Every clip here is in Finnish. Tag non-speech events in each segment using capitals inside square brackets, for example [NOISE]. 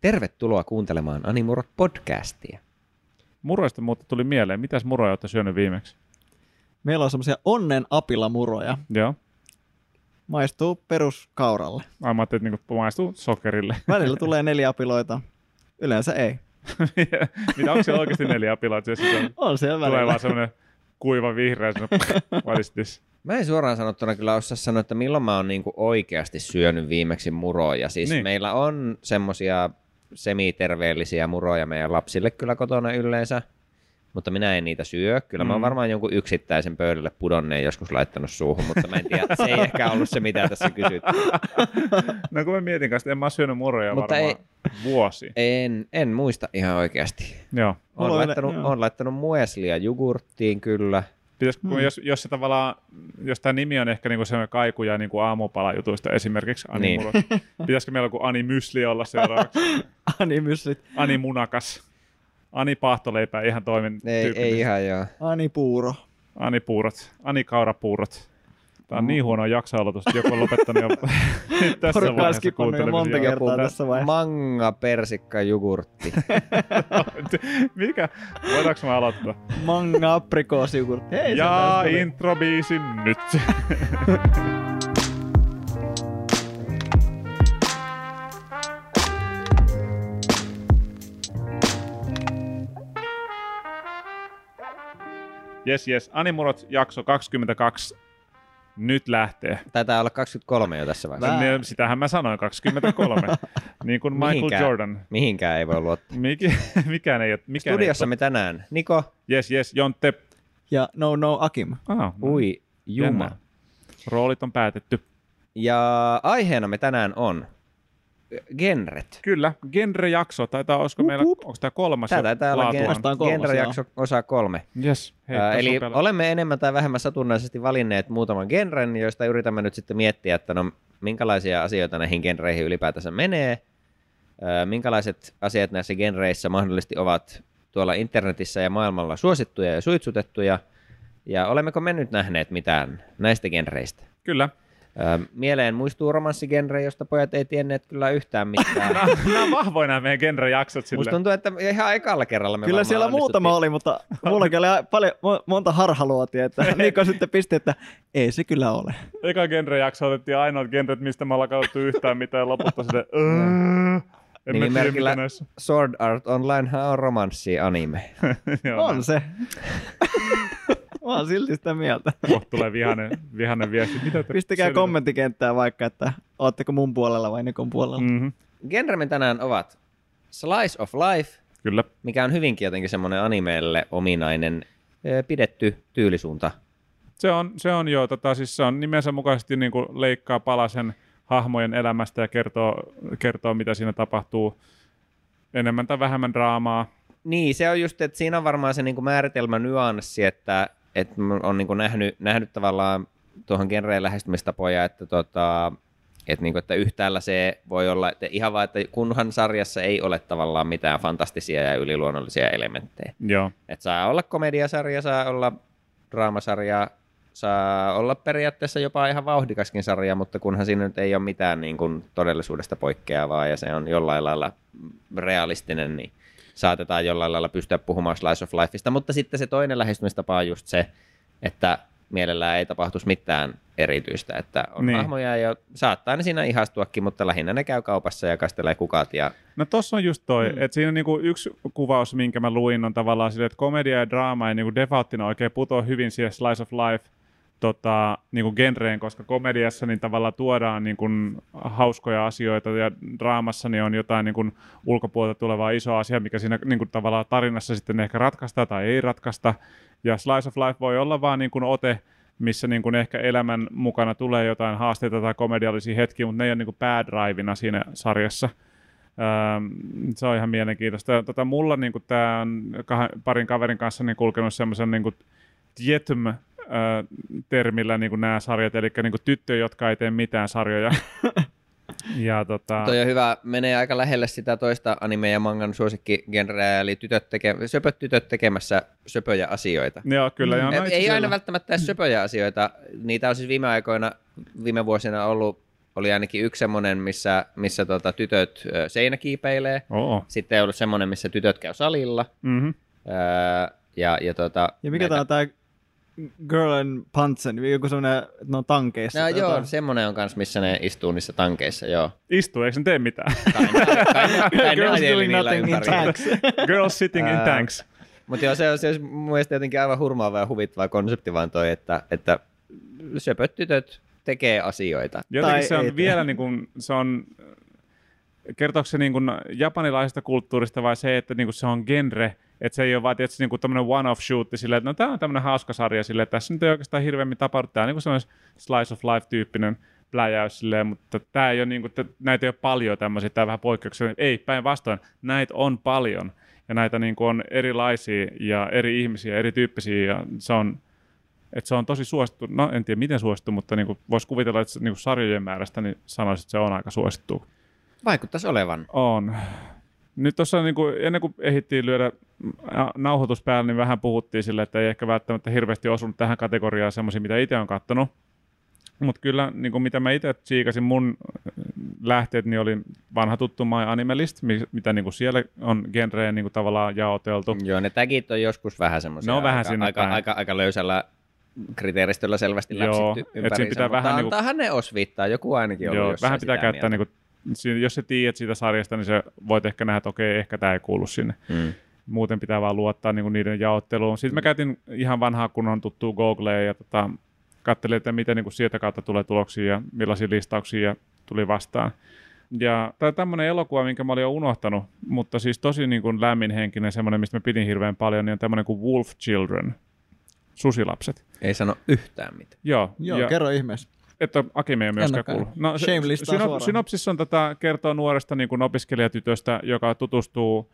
Tervetuloa kuuntelemaan Animurot podcastia. Muroista mutta tuli mieleen. Mitäs muroja olette syönyt viimeksi? Meillä on semmoisia onnen apilamuroja. Joo. Maistuu peruskauralle. Ai mä ajattelin, että niin maistuu sokerille. [LAUGHS] Välillä tulee neljä apiloita. Yleensä ei. [LAUGHS] Mitä onko siellä oikeasti neljä apilaa? Se on, On siellä tulee välillä. vaan semmoinen kuiva vihreä, semmoinen, what is this? Mä en suoraan sanottuna kyllä osaa sanoa, että milloin mä oon niinku oikeasti syönyt viimeksi muroja. Siis Niin. niin. meillä on semmosia semiterveellisiä muroja meidän lapsille kyllä kotona yleensä, mutta minä en niitä syö. Kyllä mä oon Mm. varmaan jonkun yksittäisen pöydälle pudonneen joskus laittanut suuhun, mutta mä en tiedä, se ei ehkä ollut se, mitä tässä kysyt. [LAUGHS] No kun mä mietin kanssa, että en mä syönyt muroja Mutta varmaan vuosi. En, en muista ihan oikeasti. Joo. Oon laittanut, joo. oon laittanut mueslia jogurttiin kyllä. Pitäisikö, Hmm. mm. jos, jos se tavallaan, jos tämä nimi on ehkä niinku semmoinen kaikuja niinku aamupalajutuista esimerkiksi Ani Niin. pitäisikö meillä joku Ani Mysli olla seuraavaksi? [LAUGHS] Animyslit, Ani Munakas. Ani Paahtoleipä ihan toimin Ei, ei ihan joo. Anipuuro. Ani Puurot. Ani Kaurapuurot. Tämä on Mm. niin huono jakso-aloitus, että joku on lopettanut jo [LAUGHS] tässä Porukka on vaiheessa jo monta kuuntelemisen. kertaa tässä vaiheessa. Manga persikka jogurtti. [LAUGHS] Mikä? Voidaanko mä aloittaa? Manga aprikoosijogurtti. Hei, ja sieltä tuli. introbiisi nyt. [LAUGHS] Jes, jes. Animurot jakso 22 nyt lähtee. Taitaa olla 23 jo tässä vaiheessa. Vä- Niin, Sitähän mä sanoin, 23. [LAUGHS] niin kuin Michael Mihinkään. Jordan. Mihinkään ei voi luottaa. Miki, [LAUGHS] mikään ei ole. Mikään Studiossamme tänään Niko, Ei, jes, jes, Jontte. Ja No No Akim. Ah, Ui, Juma. jännä. Roolit on päätetty. Ja aiheena me tänään on genret. Kyllä, genre-jakso. Taitaa, olisiko meillä, onko tämä kolmas Tämä taitaa olla kolmas, genre-jakso osa kolme. Yes, hei, tässä Eli on vielä- olemme enemmän tai vähemmän satunnaisesti valinneet muutaman genren, joista yritämme nyt sitten miettiä, että no minkälaisia asioita näihin genreihin ylipäätänsä menee, ää, minkälaiset asiat näissä genreissä mahdollisesti ovat tuolla internetissä ja maailmalla suosittuja ja suitsutettuja, ja olemmeko me nyt nähneet mitään näistä genreistä? Kyllä. Mieleen muistuu romanssigenre, josta pojat ei tienneet kyllä yhtään mitään. [LAUGHS] Nämä, nämä on vahvoja nämä meidän genre-jaksot sille. Musta tuntuu, että ihan ekalla kerralla me Kyllä siellä muutama oli, mutta [LAUGHS] mullakin oli paljon, mo- monta harhaluotia, että [LAUGHS] Niko sitten pisti, että ei se kyllä ole. Eka genre-jakso otettiin ainoat genret, mistä me ollaan katsottu yhtään mitään, ja lopulta sitten... Nimimerkillä. Sword Art Online on romanssi anime. On se. Mä oon silti sitä mieltä. Kohta tulee vihainen, vihainen viesti. Mitä te Pistäkää selitä- kommenttikenttää vaikka, että ootteko mun puolella vai Nikon puolella. Mm. Mhm, Genremme tänään ovat Slice of Life, Kyllä. mikä on hyvinkin jotenkin semmoinen animeelle ominainen pidetty tyylisuunta. Se on, se on jo, tota, siis se on nimensä mukaisesti niin kuin leikkaa palasen hahmojen elämästä ja kertoo, kertoo, mitä siinä tapahtuu. Enemmän tai vähemmän draamaa. Niin, se on just, että siinä on varmaan se niinku määritelmä nyanssi, että, että on niinku nähnyt, nähnyt tavallaan tuohon genreen lähestymistapoja, että, tota, että, niinku, että yhtäällä se voi olla, että ihan vaan, että kunhan sarjassa ei ole tavallaan mitään fantastisia ja yliluonnollisia elementtejä. Joo. Että saa olla komediasarja, saa olla draamasarja, saa olla periaatteessa jopa ihan vauhdikaskin sarja, mutta kunhan siinä nyt ei ole mitään niin kuin todellisuudesta poikkeavaa ja se on jollain lailla realistinen, niin saatetaan jollain lailla pystyä puhumaan slice of lifeista. Mutta sitten se toinen lähestymistapa on just se, että mielellään ei tapahtuisi mitään erityistä, että on Niin. hahmoja ja saattaa ne siinä ihastuakin, mutta lähinnä ne käy kaupassa ja kastelee kukat ja No tossa on just toi, mm. että siinä on niinku yksi kuvaus, minkä mä luin, on tavallaan sille, että komedia ja draama ei niinku defaulttina oikein putoa hyvin siihen slice of life tota, niinku genreen, koska komediassa niin tavallaan tuodaan niinku hauskoja asioita ja draamassa niin on jotain niinku ulkopuolelta tulevaa isoa asiaa, mikä siinä niinku tavallaan tarinassa sitten ehkä ratkaista tai ei ratkaista. Ja slice of life voi olla vaan niinku ote, missä niin kuin ehkä elämän mukana tulee jotain haasteita tai komediallisia hetkiä, mutta ne ei ole niin kuin päädrivina siinä sarjassa. Öö, se on ihan mielenkiintoista. Tota, mulla niin kuin, tää on parin kaverin kanssa niin kulkenut semmoisen niin tietym öö, termillä niin kuin nämä sarjat, eli niin kuin tyttöjä, jotka ei tee mitään sarjoja. [LAUGHS] ja tota, Toi on hyvä, menee aika lähelle sitä toista anime- ja mangan suosikkigenreä, eli tytöt teke, söpöt tytöt tekemässä söpöjä asioita. joo, kyllä. Joo, no, ei ei aina välttämättä edes söpöjä asioita. Niitä on siis viime aikoina, viime vuosina ollut, oli ainakin yksi semmoinen, missä, missä tota, tytöt seinäkiipeilee. Oo. Sitten ei ollut semmoinen, missä tytöt käy salilla. Mm-hmm. Öö, ja, ja, tota, Ja mikä tää on tää Girl and Pantsen, joku semmonen, että ne on tankeissa. No, joo, jotain. semmoinen on kans, missä ne istuu niissä tankeissa, joo. Istuu, eikö ne tee mitään? [LAUGHS] Kai kai kai Girls doing nothing in tanks. [LAUGHS] Girls sitting in tanks. Mutta joo, se on, on mun mielestä jotenkin aivan hurmaava ja huvittava konsepti vaan toi, että, että söpöt tytöt tekee asioita. Jotenkin Tai se on vielä niin kuin, se on, kertooko se niin kuin japanilaisesta kulttuurista vai se, että niin kuin se on genre, että se ei ole vaan tietysti niin kuin tämmöinen one-off shoot silleen, että no tämä on tämmöinen hauska sarja silleen, että tässä nyt ei oikeastaan hirveämmin tapahdu, tämä on niin kuin semmoinen slice of life-tyyppinen pläjäys silleen, mutta tämä ei ole niin kuin, että näitä ei ole paljon tämmöisiä, tämä vähän poikkeuksellinen. Ei, päinvastoin, näitä on paljon ja näitä niin kuin on erilaisia ja eri ihmisiä, erityyppisiä ja se on, että se on tosi suosittu, no en tiedä miten suosittu, mutta niin kuin voisi kuvitella, että se, niin kuin sarjojen määrästä niin sanoisin, että se on aika suosittu. Vaikuttaisi olevan. On. Nyt tuossa niin kuin, ennen kuin ehdittiin lyödä nauhoitus päälle, niin vähän puhuttiin sille, että ei ehkä välttämättä hirveästi osunut tähän kategoriaan semmoisia, mitä itse on kattonut. Mutta kyllä, niin kuin mitä mä itse tsiikasin, mun lähteet, niin oli vanha tuttu My Animalist, mi- mitä niin kuin siellä on genreen niin kuin tavallaan jaoteltu. Joo, ne tagit on joskus vähän semmoisia. Ne on vähän aika, sinne aika, päin. aika, aika löysällä kriteeristöllä selvästi Joo, läpsitty ympäriinsä, pitää mutta vähän niinku- antaahan ne osviittaa, joku ainakin ollut Joo, vähän pitää käyttää, mieltä. niin kuin, jos sä tiedät siitä sarjasta, niin se voit ehkä nähdä, että okei, ehkä tämä ei kuulu sinne. Mm. muuten pitää vaan luottaa niin kuin niiden jaotteluun. Sitten mä käytin ihan vanhaa kunnon tuttua Googlea ja tota, katselin, että miten niin kuin sieltä kautta tulee tuloksia ja millaisia listauksia tuli vastaan. Ja tämä on tämmöinen elokuva, minkä mä olin jo unohtanut, mutta siis tosi niin kuin lämminhenkinen, semmoinen, mistä mä pidin hirveän paljon, niin on tämmöinen kuin Wolf Children, susilapset. Ei sano yhtään mitään. Joo, Joo, ja, kerro ihmeessä. Että Akime ei myöskään kuulu. No, suoraan. synopsis on tätä, kertoo nuoresta niin kuin opiskelijatytöstä, joka tutustuu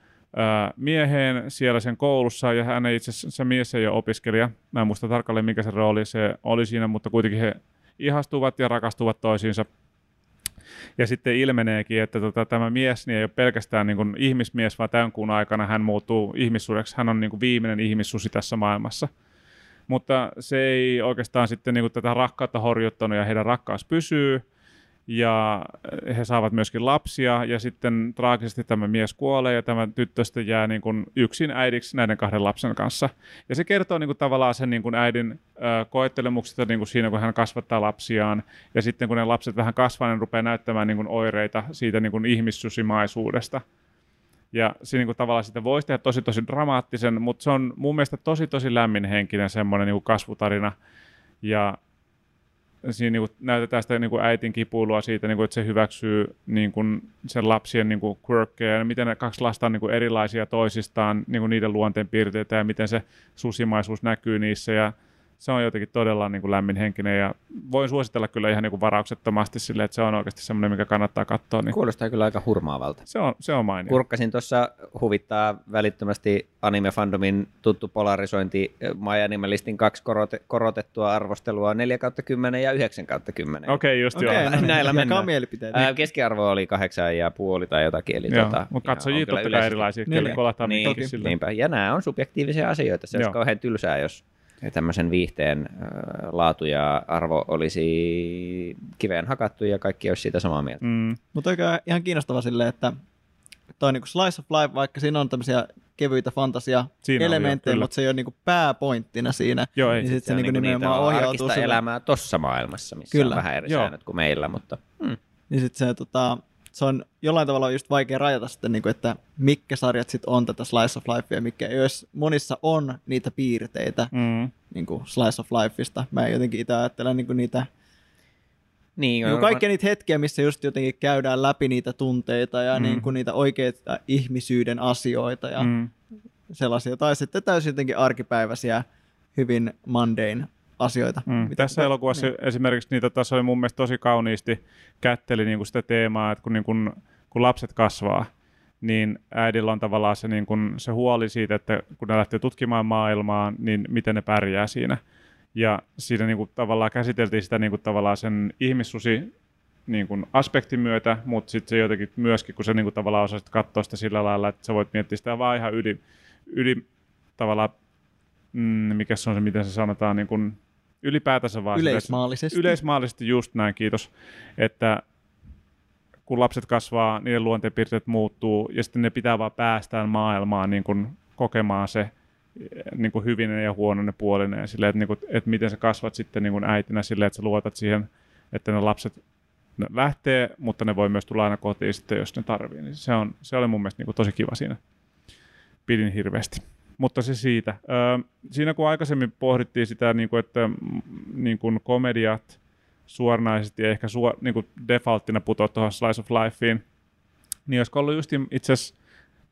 mieheen siellä sen koulussa, ja hän ei itse asiassa, se mies ei ole opiskelija. Mä en muista tarkalleen, mikä se rooli se oli siinä, mutta kuitenkin he ihastuvat ja rakastuvat toisiinsa. Ja sitten ilmeneekin, että tota, tämä mies niin ei ole pelkästään niin kuin ihmismies, vaan tämän kuun aikana hän muuttuu ihmissuudeksi. Hän on niin kuin viimeinen ihmissusi tässä maailmassa. Mutta se ei oikeastaan sitten niin tätä rakkautta horjuttanut ja heidän rakkaus pysyy. Ja he saavat myöskin lapsia ja sitten traagisesti tämä mies kuolee ja tämä tyttö sitten jää niin kuin yksin äidiksi näiden kahden lapsen kanssa. Ja se kertoo niin kuin tavallaan sen niin kuin äidin koettelemuksista niin kuin siinä, kun hän kasvattaa lapsiaan. Ja sitten kun ne lapset vähän kasvaa, niin rupeaa näyttämään niin kuin oireita siitä niin kuin ihmissusimaisuudesta. Ja se niin kuin tavallaan sitä voisi tehdä tosi tosi dramaattisen, mutta se on mun mielestä tosi tosi lämminhenkinen semmoinen niin kuin kasvutarina. Ja siinä niin kuin näytetään sitä niin kuin äitin kipuilua siitä, niin kuin, että se hyväksyy niin kuin sen lapsien niin kuin quirkkeja ja miten ne kaksi lasta on niin kuin erilaisia toisistaan, niin kuin niiden luonteenpiirteitä ja miten se susimaisuus näkyy niissä. Ja se on jotenkin todella niin kuin lämminhenkinen ja voin suositella kyllä ihan niin kuin varauksettomasti sille, että se on oikeasti semmoinen, mikä kannattaa katsoa. Niin Kuulostaa kyllä aika hurmaavalta. se, on, se on mainio. Kurkkasin tuossa huvittaa välittömästi anime-fandomin tuttu polarisointi My Animalistin kaksi korote, korotettua arvostelua 4 kautta 10 ja 9 kautta 10. Okei, just Okei, joo. no niin, Näillä mennään. mielipiteitä. Ää, keskiarvo oli kahdeksan ja puoli tai jotakin. Eli Joo, tota, mutta katsojia totta kai erilaisia, Niin, kyllä niin. Niin, niin. Ja nämä on subjektiivisia asioita. Se olisi kauhean tylsää, jos tämmöisen viihteen laatu ja arvo olisi kiveen hakattu ja kaikki olisi siitä samaa mieltä. Mm, Mutta oikein ihan kiinnostava silleen, että toi niinku slice of life, vaikka siinä on tämmöisiä kevyitä fantasia Siinä on, joo, elementtejä, kyllä. mutta se ei ole niinku pääpointtina siinä. joo, ei. Niin sit se, on niinku niinku nimenomaan niitä ohjautuu elämää tossa maailmassa, missä Kyllä. on vähän eri Joo. säännöt kuin meillä, mutta mm. Niin sit se, tota, se on jollain tavalla just vaikea rajata sitten, niinku, että mitkä sarjat sit on tätä slice of lifea, mikä jos monissa on niitä piirteitä Mm. niin kuin slice of lifeista. Mä jotenkin itse ajattelen niin kuin niitä, niin, niin kuin kaikkia niitä hetkiä, missä just jotenkin käydään läpi niitä tunteita ja Mm. niin kuin niitä oikeita ihmisyyden asioita ja. Mm. sellaisia. Tai sitten täysin jotenkin arkipäiväisiä, hyvin mundane asioita. Mm. Mitä- Tässä elokuvassa niin. esimerkiksi niitä tässä oli mun mielestä tosi kauniisti kätteli niin kuin sitä teemaa, että kun, niin kuin, kun lapset kasvaa, niin äidillä on tavallaan se, niin kuin, se huoli siitä, että kun ne lähtee tutkimaan maailmaa, niin miten ne pärjää siinä. Ja siinä niin kuin, tavallaan käsiteltiin sitä niin kuin, tavallaan sen ihmissusi niin kuin, aspektin myötä, mutta sitten se jotenkin myöskin, kun sä niin kuin, tavallaan osasit katsoa sitä sillä lailla, että sä voit miettiä sitä vaan ihan yli, yli tavallaan, mm, mikä se on se, miten se sanotaan, niin kuin, ylipäätänsä vaan. sitä, että- Yleismaallisesti. Yleismaallisesti just näin, kiitos. Että kun lapset kasvaa, niiden luonteenpiirteet muuttuu, ja sitten ne pitää vaan päästään maailmaan niin kuin kokemaan se niin kuin hyvinen ja huonoinen puolinen, ja silleen, että, niin kuin, että miten sä kasvat sitten niin kuin äitinä silleen, että sä luotat siihen, että ne lapset ne lähtee, mutta ne voi myös tulla aina kotiin sitten, jos ne tarvii. Niin se, on, se oli mun mielestä niin kuin tosi kiva siinä. Pidin hirveästi. Mutta se siitä. Öö, siinä kun aikaisemmin pohdittiin sitä, niin kuin, että niin kuin komediat suoranaisesti ehkä suor, niin kuin defaulttina putoa tuohon Slice of Lifeen, niin olisiko ollut just itse asiassa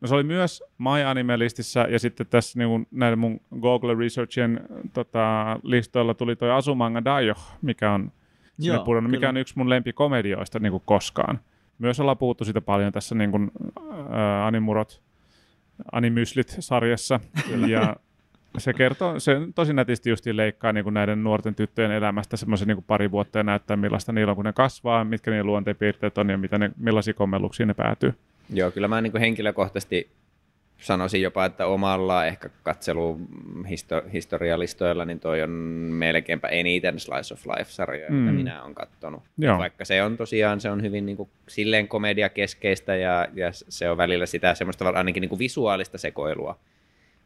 No se oli myös My Animalistissa ja sitten tässä niin kuin näiden mun Google Researchien tota, listoilla tuli toi Asumanga Daio, mikä on Joo, pudonnut, mikä on yksi mun lempikomedioista niin kuin koskaan. Myös ollaan puhuttu siitä paljon tässä niin kuin, ää, Animurot, Animyslit-sarjassa. ja se kertoo, se tosi nätisti justiin leikkaa niin kuin näiden nuorten tyttöjen elämästä semmoisen niin pari vuotta ja näyttää millaista niillä on, kun ne kasvaa, mitkä niiden luonteenpiirteet on ja mitä ne, millaisiin kommelluksia ne päätyy. Joo, kyllä mä niin kuin henkilökohtaisesti sanoisin jopa, että omalla ehkä katseluhistorialistoilla, niin toi on melkeinpä eniten Slice of Life-sarjoja, mm. mitä minä olen kattonut. Joo. Vaikka se on tosiaan, se on hyvin niin kuin, silleen komediakeskeistä ja, ja se on välillä sitä semmoista ainakin niin kuin visuaalista sekoilua.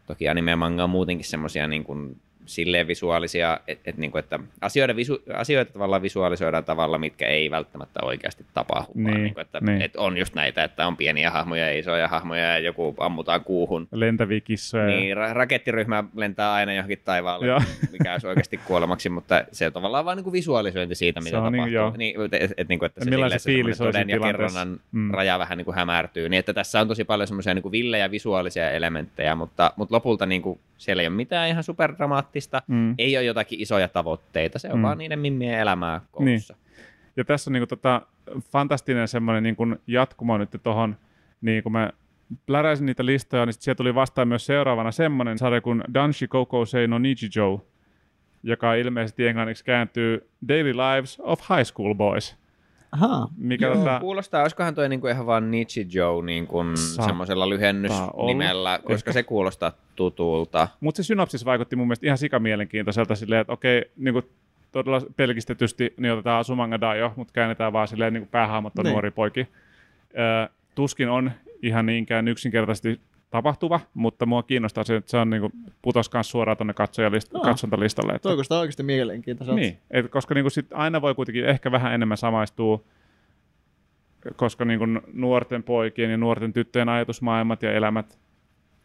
Toki anime manga on muutenkin semmoisia niin kuin, silleen visuaalisia, että et, niin kuin, että asioita, visu, asioita tavallaan visualisoidaan tavalla, mitkä ei välttämättä oikeasti tapahdu. vaan Niin, niin kuin, että niin. et on just näitä, että on pieniä hahmoja ja isoja hahmoja ja joku ammutaan kuuhun. Lentäviä kissoja. ja- Niin, ra- rakettiryhmä lentää aina johonkin taivaalle, Joo. [LAUGHS] mikä olisi oikeasti kuolemaksi, mutta se on tavallaan vain niin visualisointi siitä, mitä Se on niin, tapahtuu. joo. Niin, et, et, et, niin kuin, että se, silleen, se fiilis on toden ja kerronnan Mm. raja vähän niin kuin hämärtyy. Niin, että tässä on tosi paljon semmoisia niin villejä visuaalisia elementtejä, mutta, mutta lopulta niin kuin, siellä ei ole mitään ihan superdramaattista, Mm. ei ole jotakin isoja tavoitteita, se on Mm. vaan niiden mimmien elämää koulussa. Ja tässä on niinku tota, fantastinen semmoinen niinku jatkumo nyt tuohon, niin kun mä pläräisin niitä listoja, niin sit siellä tuli vastaan myös seuraavana semmoinen sarja kuin Danshi Koko Sei no Nichijou, joka ilmeisesti englanniksi kääntyy Daily Lives of High School Boys. Ahaa. Mikä Joo, tota, kuulostaa, olisikohan toi niinku ihan vaan Nichi Joe niinku semmoisella lyhennysnimellä, koska se kuulostaa tutulta. Mutta se synopsis vaikutti mun mielestä ihan sikamielenkiintoiselta silleen, että okei, niin kuin todella pelkistetysti niin otetaan Asumanga Daio, mutta käännetään vaan silleen niin kuin päähahmot on Niin. nuori poiki. Ö, tuskin on ihan niinkään yksinkertaisesti tapahtuva, mutta mua kiinnostaa se, että se on niin kuin, putos kanssa suoraan tuonne katsojalist- Aa. katsontalistalle. Että, Toi kuulostaa oikeasti mielenkiintoiselta. niin, et, koska niin kuin sit aina voi kuitenkin ehkä vähän enemmän samaistua, koska niin kuin nuorten poikien ja nuorten tyttöjen ajatusmaailmat ja elämät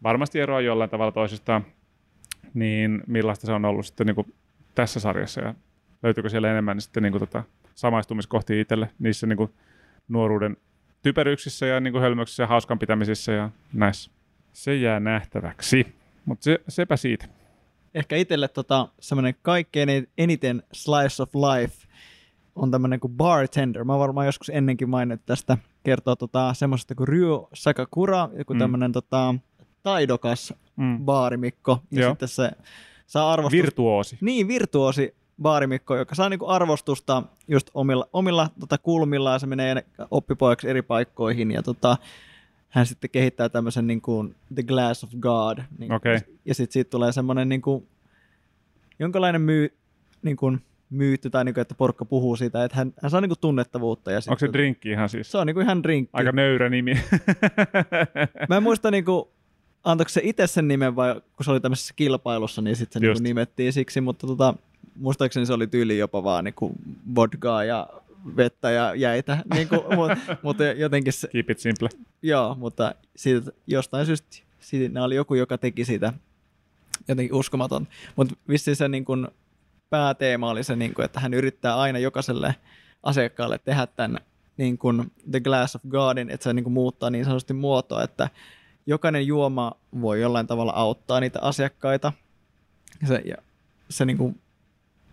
varmasti eroaa jollain tavalla toisistaan, niin millaista se on ollut sitten niin kuin tässä sarjassa ja löytyykö siellä enemmän sitten niin kuin tota samaistumiskohtia itselle niissä niin kuin nuoruuden typeryksissä ja niin kuin hölmöksissä ja hauskan pitämisissä ja näissä. Se jää nähtäväksi, mutta se, sepä siitä. Ehkä itselle tota, semmoinen kaikkein eniten slice of life on tämmöinen kuin bartender. Mä varmaan joskus ennenkin maininnut tästä. Kertoo tota, semmoisesta kuin Ryo Sakakura, joku Mm. tämmöinen tota, taidokas Mm. baarimikko. Ja Joo. sitten se saa arvostusta. Virtuoosi. Niin, virtuosi baarimikko, joka saa niinku arvostusta just omilla, omilla tota, kulmilla ja se menee oppipojaksi eri paikkoihin ja tota, hän sitten kehittää tämmöisen niin kuin The Glass of God. Niin, Okei. Ja sitten siitä tulee semmoinen niin kuin, jonkinlainen myy, niin kuin, myytty tai niin kuin, että porukka puhuu siitä, että hän, hän saa niin kuin tunnettavuutta. Ja Onko se sitten- drinkki ihan siis? Se on niin kuin ihan drinkki. Aika nöyrä nimi. [LAUGHS] Mä en muista niin kuin, antoiko se itse sen nimen vai kun se oli tämmöisessä kilpailussa, niin sitten se Just. niin nimettiin siksi, mutta tota, muistaakseni se oli tyyli jopa vaan niin kuin vodkaa ja vettä ja jäitä, [LAUGHS] niin kuin, mutta, mutta jotenkin se, Keep it simple. joo, mutta siitä, jostain syystä siinä oli joku, joka teki siitä jotenkin uskomaton, mutta vissiin se niin kuin, pääteema oli se, niin kuin, että hän yrittää aina jokaiselle asiakkaalle tehdä tämän niin kuin The Glass of Godin, että se niin kuin muuttaa niin sanotusti muotoa, että jokainen juoma voi jollain tavalla auttaa niitä asiakkaita. Se, ja se niin kuin,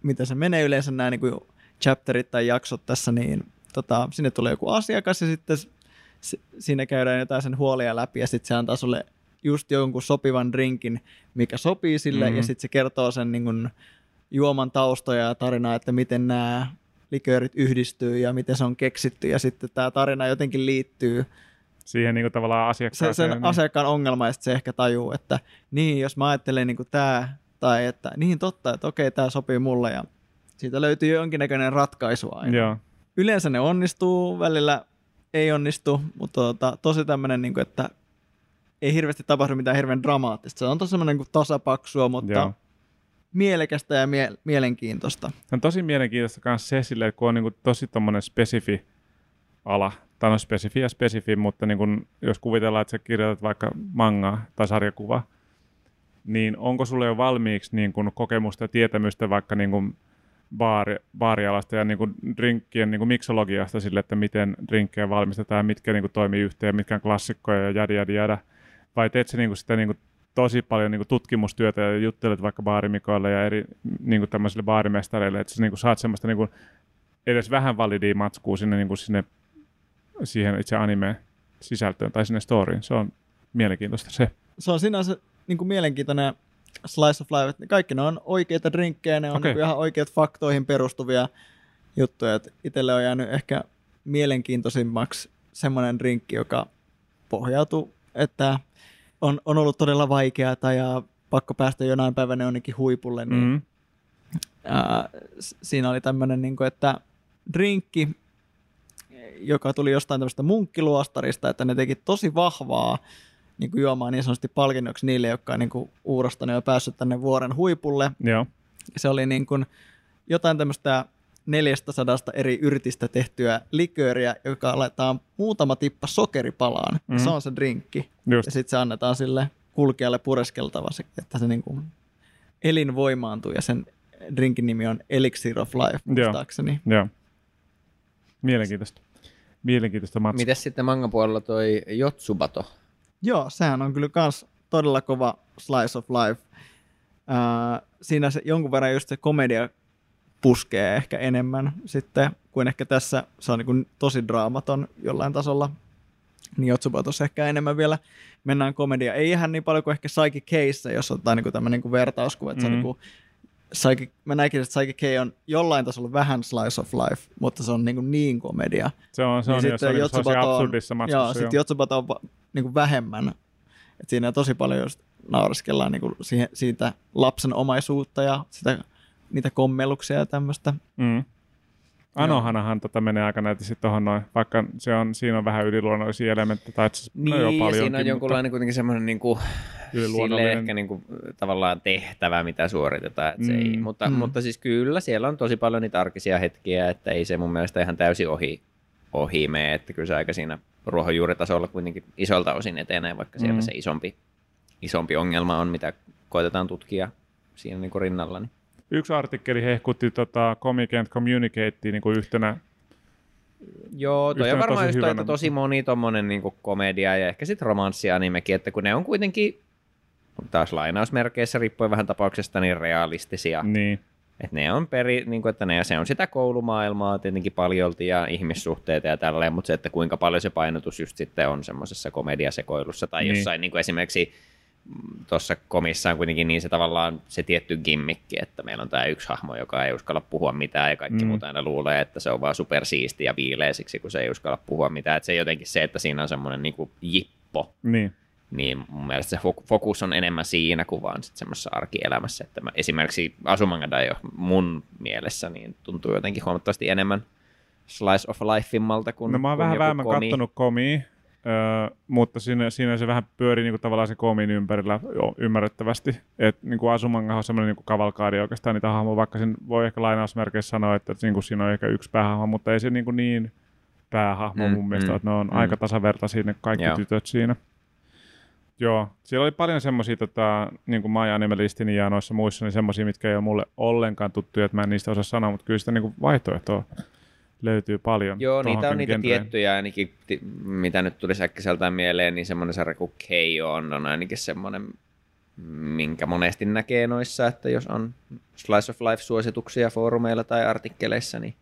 miten se menee yleensä nämä niin kuin chapterit tai jaksot tässä, niin tota, sinne tulee joku asiakas ja sitten siinä käydään jotain sen huolia läpi ja sitten se antaa sulle just jonkun sopivan drinkin, mikä sopii sille Mhm. mm-hmm. ja sitten se kertoo sen niin kuin, juoman taustoja ja tarinaa, että miten nämä liköörit yhdistyy ja miten se on keksitty ja sitten tämä tarina jotenkin liittyy Siihen niin kuin tavallaan se, asiakkaaseen. sen niin. asiakkaan ongelma ja se ehkä tajuu, että niin, jos mä ajattelen niin tämä, tai että niin totta, että okei, tämä sopii mulle ja siitä löytyy jonkinnäköinen ratkaisu aina. Joo. Yleensä ne onnistuu, välillä ei onnistu, mutta tota, tosi tämmöinen, niin kuin, että ei hirveästi tapahdu mitään hirveän dramaattista. Se on tosi semmoinen niin tasapaksua, mutta Joo. mielekästä ja mie- mielenkiintoista. Se on tosi mielenkiintoista myös se silleen, kun on niin kuin tosi tommonen spesifi ala, tai no spesifi ja spesifi, mutta niin kuin, jos kuvitellaan, että sä kirjoitat vaikka mangaa tai sarjakuvaa, niin onko sulle jo valmiiksi niin kuin kokemusta ja tietämystä vaikka niin kuin baari, baarialasta ja niin kuin drinkkien niin kuin miksologiasta sille, että miten drinkkejä valmistetaan mitkä niin kuin toimii yhteen, mitkä on klassikkoja ja jadi jadi jada. Vai teet sä niin kuin sitä niin kuin tosi paljon niin kuin tutkimustyötä ja juttelet vaikka baarimikoille ja eri niin kuin tämmöisille baarimestareille, että sä niin kuin saat semmoista niin kuin edes vähän validia matskua sinne, niin kuin sinne siihen itse animeen sisältöön tai sinne storyin. Se on mielenkiintoista se. Se on sinänsä niin kuin mielenkiintoinen slice of life, kaikki ne on oikeita drinkkejä, ne on Okei. niin ihan oikeat faktoihin perustuvia juttuja. että Itselle on jäänyt ehkä mielenkiintoisimmaksi semmoinen drinkki, joka pohjautuu, että on, on ollut todella vaikeaa ja pakko päästä jonain päivänä jonnekin huipulle, niin Mm. ää, siinä oli tämmöinen, niin kuin, että drinkki, joka tuli jostain tämmöistä munkkiluostarista, että ne teki tosi vahvaa niin kuin juomaa niin sanotusti palkinnoksi niille, jotka on niin kuin uurastanut ja päässyt tänne vuoren huipulle. Joo. Se oli niin kuin jotain tämmöistä 400 eri yrtistä tehtyä likööriä, joka laitetaan muutama tippa sokeripalaan. Mm. Se on se drinkki. Just. Ja sitten se annetaan sille kulkijalle pureskeltavaksi, että se niin kuin elinvoimaantuu ja sen drinkin nimi on Elixir of Life, muistaakseni. Joo. Mielenkiintoista. Mielenkiintoista matskua. Mites sitten mangan puolella toi Jotsubato? Joo, sehän on kyllä kans todella kova slice of life. Ää, siinä se jonkun verran just se komedia puskee ehkä enemmän sitten kuin ehkä tässä. Se on niin kuin tosi draamaton jollain tasolla. Niin Jotsubatossa ehkä enemmän vielä mennään komedia. Ei ihan niin paljon kuin ehkä Psyche Case, jos ottaa niin tämmöinen niin vertauskuva. Että mm. se on niin Psyche, mä näkisin, että Psyche K on jollain tasolla vähän slice of life, mutta se on niin, kuin niin komedia. Se on, se on, Niin se sitten on, niin, se on siinä Jotsubato on- absurdissa Joo, matskassa. sitten Jotsubato on niin kuin vähemmän. Et siinä tosi paljon just naureskellaan niin kuin siihen, siitä lapsen omaisuutta ja sitä, niitä kommelluksia ja tämmöistä. Mm. Anohanahan tota menee aika näytösti tuohon noin, vaikka se on, siinä on vähän yliluonnollisia elementtejä, tai Niin, no joo, siinä on jonkunlainen kuitenkin semmoinen niinku, sille Yliluonnollinen. ehkä niinku, tavallaan tehtävä, mitä suoritetaan. Et se ei, Mm. mutta, Mm. mutta siis kyllä, siellä on tosi paljon niitä arkisia hetkiä, että ei se mun mielestä ihan täysin ohi, ohi mene, että kyllä se aika siinä ruohonjuuritasolla kuitenkin isolta osin etenee, vaikka siellä Mm. se isompi, isompi ongelma on, mitä koitetaan tutkia siinä niinku rinnalla. Niin. Yksi artikkeli hehkutti tota Comic and Communicate niin kuin yhtenä Joo, toi Yhtenä on varmaan tosi just toi, että tosi moni tommonen niinku komedia ja ehkä sitten romanssianimekin, että kun ne on kuitenkin taas lainausmerkeissä riippuen vähän tapauksesta niin realistisia. niin, Että ne on peri, niin kuin, että ne, se on sitä koulumaailmaa tietenkin paljolti ja ihmissuhteita ja tälleen, mutta se, että kuinka paljon se painotus just sitten on semmoisessa komediasekoilussa tai Niin. niin. jossain niin kuin esimerkiksi tuossa komissa on kuitenkin niin se tavallaan se tietty gimmikki, että meillä on tämä yksi hahmo, joka ei uskalla puhua mitään ja kaikki Mm. muut aina luulee, että se on vaan supersiisti ja viileä siksi, kun se ei uskalla puhua mitään. Että se jotenkin se, että siinä on semmoinen niin jippo, niin. niin mun mielestä se fok- fokus on enemmän siinä kuin vaan sit semmoisessa arkielämässä. Että mä, esimerkiksi Asumangadai mun mielessä niin tuntuu jotenkin huomattavasti enemmän slice of lifeimmalta kuin, No mä oon kuin vähän vähemmän komi. kattonut komia, öö, mutta siinä, siinä se vähän pyörii niinku tavallaan se komin ympärillä jo, ymmärrettävästi. Et niinku Asumanga on semmoinen niinku kavalkaadi oikeastaan niitä hahmoja, vaikka sen voi ehkä lainausmerkeissä sanoa, että niinku siinä on ehkä yksi päähahmo, mutta ei se niinku niin päähahmo Mm, mun mielestä, mm, että ne on mm. aika tasavertaisia ne kaikki Joo. tytöt siinä. Joo, siellä oli paljon semmoisia, tota, niin kuin My Animalistin ja noissa muissa, niin semmoisia, mitkä ei ole mulle ollenkaan tuttuja, että mä en niistä osaa sanoa, mutta kyllä sitä niin kuin vaihtoehtoa löytyy paljon. Joo, niitä on niitä genreen. tiettyjä ainakin, mitä nyt tuli äkkiseltään mieleen, niin semmoinen sarja kuin Keijo on, on ainakin semmoinen, minkä monesti näkee noissa, että jos on Slice of Life-suosituksia foorumeilla tai artikkeleissa, niin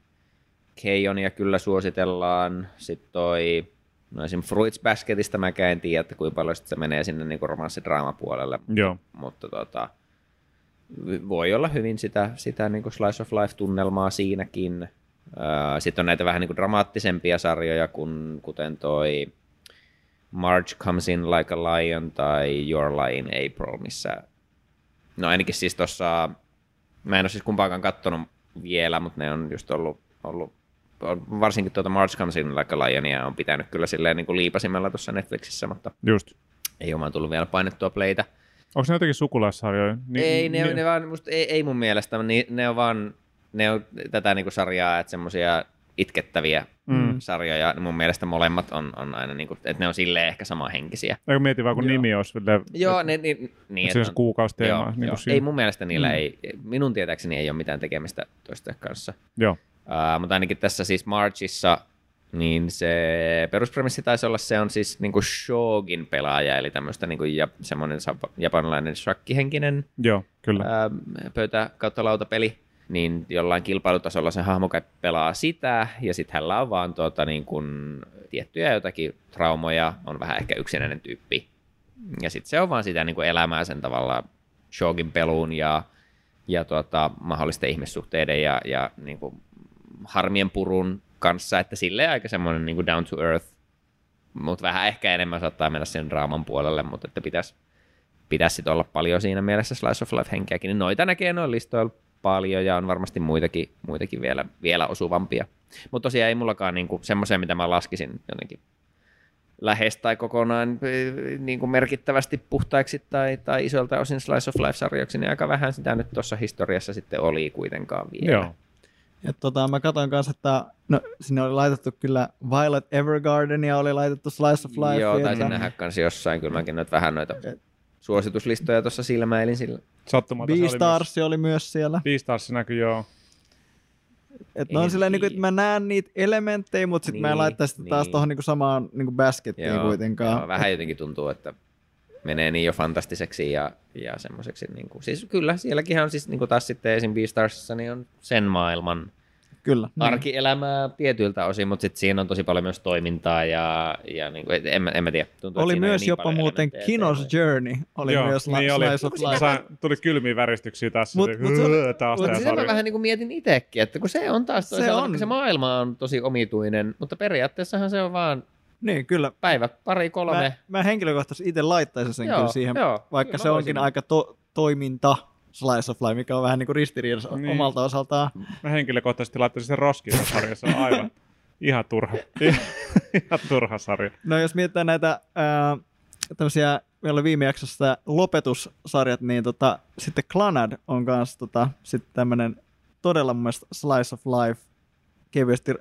Keijonia kyllä suositellaan. Sitten toi, no esim. Fruits Basketista mä en tiedä, että kuinka paljon se menee sinne niinku romanssidraamapuolelle, Joo, mutta tota, voi olla hyvin sitä, sitä niin kuin slice of life-tunnelmaa siinäkin. Sitten on näitä vähän niin kuin dramaattisempia sarjoja, kun, kuten toi Marge Comes In Like a Lion tai Your Lie in April, missä no ainakin siis tuossa, mä en ole siis kumpaakaan kattonut vielä, mutta ne on just ollut, ollut varsinkin tuota March Comes in Like a Lionia on pitänyt kyllä silleen niin kuin liipasimella tuossa Netflixissä, mutta Just. ei ole tullut vielä painettua playtä. Onko ne jotenkin sukulaissarjoja? Ni, ei, ne, ni- ne vaan, musta, ei, ei mun mielestä, niin ne on vaan ne on tätä niinku sarjaa, että semmoisia itkettäviä Mm. sarjoja, mun mielestä molemmat on, on aina, niinku, että ne on silleen ehkä samanhenkisiä. Eikö mieti vaan, kun Joo. nimi olisi silleen, Joo, ne, niin, niin että se on- kuukausteema. Joo, niin joo. kuin siinä. Ei mun mielestä niillä Mm. ei, minun tietääkseni ei ole mitään tekemistä toisten kanssa. Joo. Uh, mutta ainakin tässä siis Marchissa, niin se peruspremissi taisi olla, se on siis niinku Shogin pelaaja, eli tämmöistä niinku ja, semmoinen sap- japanilainen shakkihenkinen Joo, kyllä. ää, pöytä kautta lautapeli, niin jollain kilpailutasolla se hahmo pelaa sitä, ja sitten hänellä on vaan tuota, niin kun, tiettyjä jotakin traumoja, on vähän ehkä yksinäinen tyyppi. Ja sitten se on vaan sitä niin elämää sen tavalla shogin peluun ja, ja tuota, mahdollisten ihmissuhteiden ja, ja niin harmien purun kanssa, että silleen aika semmoinen niin down to earth, mutta vähän ehkä enemmän saattaa mennä sen draaman puolelle, mutta että pitäisi sit olla paljon siinä mielessä slice of life henkeäkin, niin noita näkee noin listoilla paljon ja on varmasti muitakin, muitakin vielä, vielä osuvampia. Mutta tosiaan ei mullakaan niinku semmoisia, mitä mä laskisin jotenkin lähes tai kokonaan eh, niin kuin merkittävästi puhtaiksi tai, tai isolta osin slice of life-sarjoiksi, niin aika vähän sitä nyt tuossa historiassa sitten oli kuitenkaan vielä. Joo. Ja tota, mä katsoin kanssa, että no, sinne oli laitettu kyllä Violet Evergarden ja oli laitettu Slice of Life. Joo, taisin nähdä kanssa jossain, kyllä mäkin nyt vähän noita suosituslistoja tuossa silmäilin sillä. Sattumalta se oli Beastars oli myös siellä. Myös, Beastars näkyy, joo. Et ne on En silleen, niin kuin, että mä näen niitä elementtejä, mutta sitten mä en Niin, laittaisi sitä taas niin. tuohon niin samaan niin baskettiin Joo, kuitenkaan. joo, vähän jotenkin tuntuu, että menee niin jo fantastiseksi ja, ja semmoiseksi, niin kuin, siis kyllä, sielläkin on siis niin kuin taas sitten esim. Beastarsissa, niin on sen maailman Kyllä. niin. arkielämää tietyiltä osin, mutta sitten siinä on tosi paljon myös toimintaa ja, ja niin kuin, en, mä- en mä tiedä. Tuntuu, Oli että siinä ei myös niin jopa muuten Kinos Journey. Oli joo, myös la- niin oli. Sain- tuli kylmiä väristyksiä tässä. Mut- Mut, mut taas Mutta tää sitä mä vähän niin kuin mietin itsekin, että kun se on taas Se on. se, maailma on tosi omituinen, mutta periaatteessahan se on vaan Niin, kyllä. päivä, pari, kolme. Mä, mä henkilökohtaisesti itse laittaisin sen Joo, kyllä siihen, joo, vaikka kyllä se onkin aika to- toiminta Slice of Life, mikä on vähän niin kuin ristiriidassa Niin. omalta osaltaan. Mä henkilökohtaisesti laittaisin sen roskiin sarjassa. Aivan. Ihan turha. [LAUGHS] Ihan turha sarja. No jos mietitään näitä ää, tämmöisiä, meillä oli viime jaksossa lopetussarjat, niin tota, sitten Clanad on kanssa tota, sitten tämmöinen todella mun mielestä slice of life, kevyesti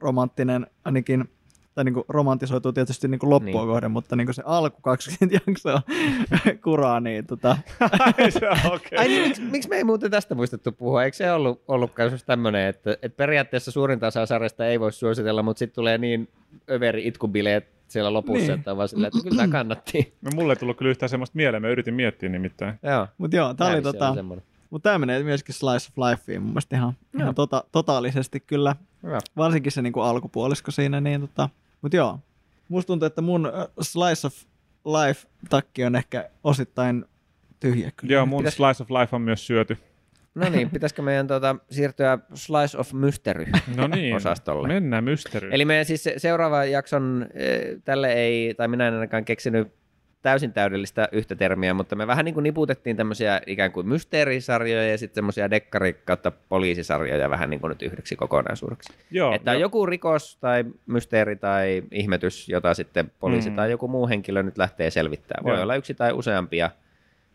romanttinen, ainakin tai niin kuin romantisoituu tietysti niin kuin loppua Niin. kohden, mutta niin kuin se alku 20 jaksoa [LAUGHS] kuraa, niin tota, Ai se. [LAUGHS] Ai niin, miksi, miksi me ei muuten tästä muistettu puhua? Eikö se ollut, ollut myös tämmöinen, että, että periaatteessa suurinta osaa sarjasta ei voi suositella, mutta sitten tulee niin överi itkubileet siellä lopussa, Niin. että on vaan silleen, että kyllä tämä kannatti. No, mulle ei tullut kyllä yhtään semmoista mieleen. Mä yritin miettiä nimittäin. Joo. mutta joo, tää oli tota, semmoinen. mutta tämä menee myöskin slice of lifeen mun mielestä ihan, ihan tota, totaalisesti kyllä, Hyvä. varsinkin se niin kuin alkupuolisko siinä, niin tota, mutta joo, musta tuntuu, että mun äh, slice of life takki on ehkä osittain tyhjä kyllä. Joo, mun Pitäis- Slice of Life on myös syöty. No niin, pitäisikö meidän tuota, siirtyä Slice of Mystery No niin, osastolle? mennään mysteryyn. Eli meidän siis se- seuraava jakson, eh, tälle ei, tai minä en ainakaan keksinyt täysin täydellistä yhtä termiä, mutta me vähän niin kuin niputettiin tämmöisiä ikään kuin mysteerisarjoja ja sitten semmoisia dekkari kautta poliisisarjoja vähän niin kuin nyt yhdeksi kokonaisuudeksi. Joo, että on joo. joku rikos tai mysteeri tai ihmetys, jota sitten poliisi Mm. tai joku muu henkilö nyt lähtee selvittämään. Voi Joo. olla yksi tai useampia,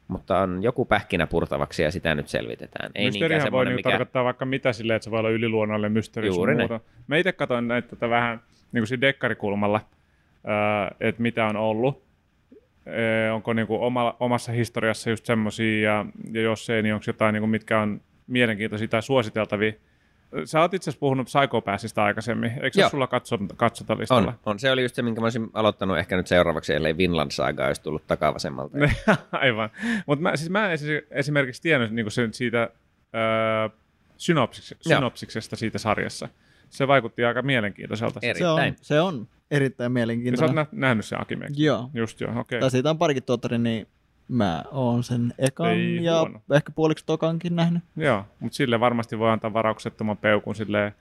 mutta on joku pähkinä purtavaksi ja sitä nyt selvitetään. Ei Mysteerihän voi niinku mikä... tarkoittaa vaikka mitä silleen, että se voi olla yliluonnollinen mysteeri Juuri muuta. Mä itse katsoin näitä tätä vähän niin kuin siinä dekkarikulmalla, että mitä on ollut. Onko niin kuin oma, omassa historiassa just semmosia, ja, ja jos ei, niin onko jotain, niin kuin, mitkä on mielenkiintoisia tai suositeltavia. Sä oot itse asiassa puhunut Psychopassista aikaisemmin. Eikö se sulla katso, katsota-listalla? On, on. Se oli just se, minkä mä olisin aloittanut ehkä nyt seuraavaksi, ellei Vinland Saga olisi tullut takavasemmalta. [LAUGHS] Aivan. Mutta mä, siis mä en esi- esimerkiksi tiennyt niinku sen siitä öö, synopsiksi, Joo. synopsiksesta siitä sarjassa. Se vaikutti aika mielenkiintoiselta. Eri- se, on, erittäin. se on erittäin Ja sä oot mielenkiintoinen. nä- nähnyt sen Akimekin. Joo. Just joo, okei. Tai siitä on parikin tuottori, niin mä oon sen ekan Ei ja huono. ehkä puoliksi tokankin nähnyt. Joo, mutta sille varmasti voi antaa varauksettoman peukun silleen,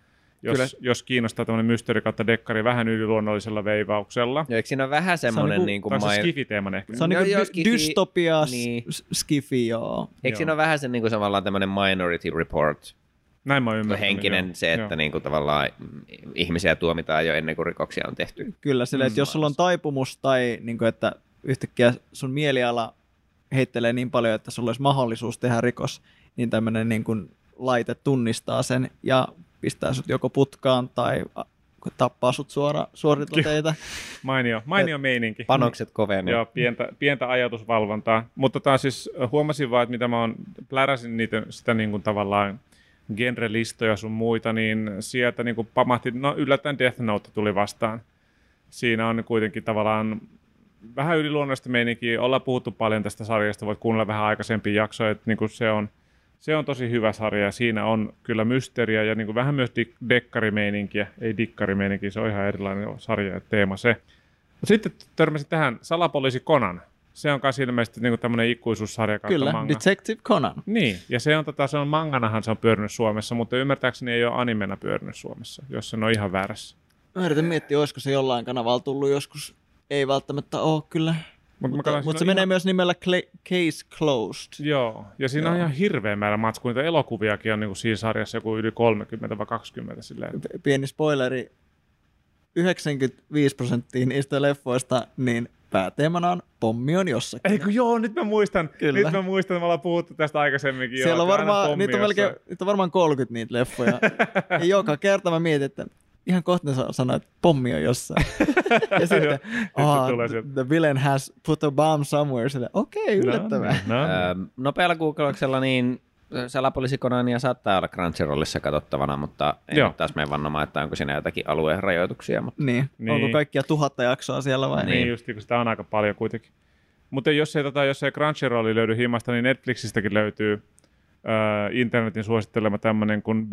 jos, Kyllä. jos kiinnostaa tämmöinen mysteeri kautta dekkari vähän yliluonnollisella veivauksella. Ja eikö siinä ole vähän semmoinen niinku- niin kuin se skifiteeman ehkä? Se on No niinku joo, dy- skifi- dystopia, niin. skifi, joo. Eikö siinä Joo. ole vähän sen niin kuin samalla tämmöinen Minority Report Näin mä oon ymmärtänyt. henkinen joo. se, että Joo. niin kuin tavallaan ihmisiä tuomitaan jo ennen kuin rikoksia on tehty. Kyllä, sille, että Mm. jos sulla on taipumus tai niin kuin, että yhtäkkiä sun mieliala heittelee niin paljon, että sulla olisi mahdollisuus tehdä rikos, niin tämmöinen niin kuin laite tunnistaa sen ja pistää sut joko putkaan tai tappaa sut suora, suorilla teitä. Mainio, mainio meininki. Panokset kovenee. Joo, pientä, pientä ajatusvalvontaa. Mutta taas siis huomasin vaan, että mitä mä oon, pläräsin niitä, sitä niin kuin tavallaan genrelistoja sun muita, niin sieltä niin kuin pamahti, no yllättäen Death Note tuli vastaan. Siinä on kuitenkin tavallaan vähän yliluonnollista meininkiä. Ollaan puhuttu paljon tästä sarjasta, voit kuunnella vähän aikaisempia jaksoja, että niin kuin se on se on tosi hyvä sarja ja siinä on kyllä mysteeriä ja niin kuin vähän myös dik- dekkarimeininkiä, ei dikkarimeininkiä, se on ihan erilainen sarja ja teema se. Sitten törmäsin tähän Salapoliisi Conan. Se on myös ilmeisesti niin tämmöinen ikuisuussarja kautta Kyllä, manga. Detective Conan. Niin, ja se on, tota, se on manganahan se on pyörinyt Suomessa, mutta ymmärtääkseni ei ole animena pyörinyt Suomessa, jos se on ihan väärässä. Mä yritän miettiä, olisiko se jollain kanavalla tullut joskus. Ei välttämättä ole kyllä. Mut Mutta, mutta se on menee ihan- myös nimellä Cla- Case Closed. Joo, ja siinä Joo. on ihan hirveä määrä matskua. Niitä elokuviakin on niin kuin siinä sarjassa joku yli 30 vai 20 silleen. P- Pieni spoileri. 95 prosenttia niistä leffoista, niin pääteemana on pommi on jossakin. Ei kun joo, nyt mä muistan. Kyllä. Nyt mä muistan, että me ollaan puhuttu tästä aikaisemminkin. Siellä joo, on varmaan, niitä on, melkein, niitä on varmaan 30 niitä leffoja. ja joka kerta mä mietin, että ihan kohta ne sa- sanoo, että pommi on jossain. [LAUGHS] ja sitten, oh, sieltä. the villain has put a bomb somewhere. Okei, okay, yllättävää. No, no, no. Öö, nopealla googlauksella niin Salapoliisi Conania saattaa olla Crunchyrollissa katsottavana, mutta en Joo. nyt taas mene vannomaan, että onko siinä jotakin alueen rajoituksia. Mutta Niin. Niin. niin. Onko kaikkia tuhatta jaksoa siellä vai? Niin, just, kun sitä on aika paljon kuitenkin. Mutta jos ei, tota, jos ei Crunchyrolli löydy himasta, niin Netflixistäkin löytyy äh, internetin suosittelema tämmöinen kuin B,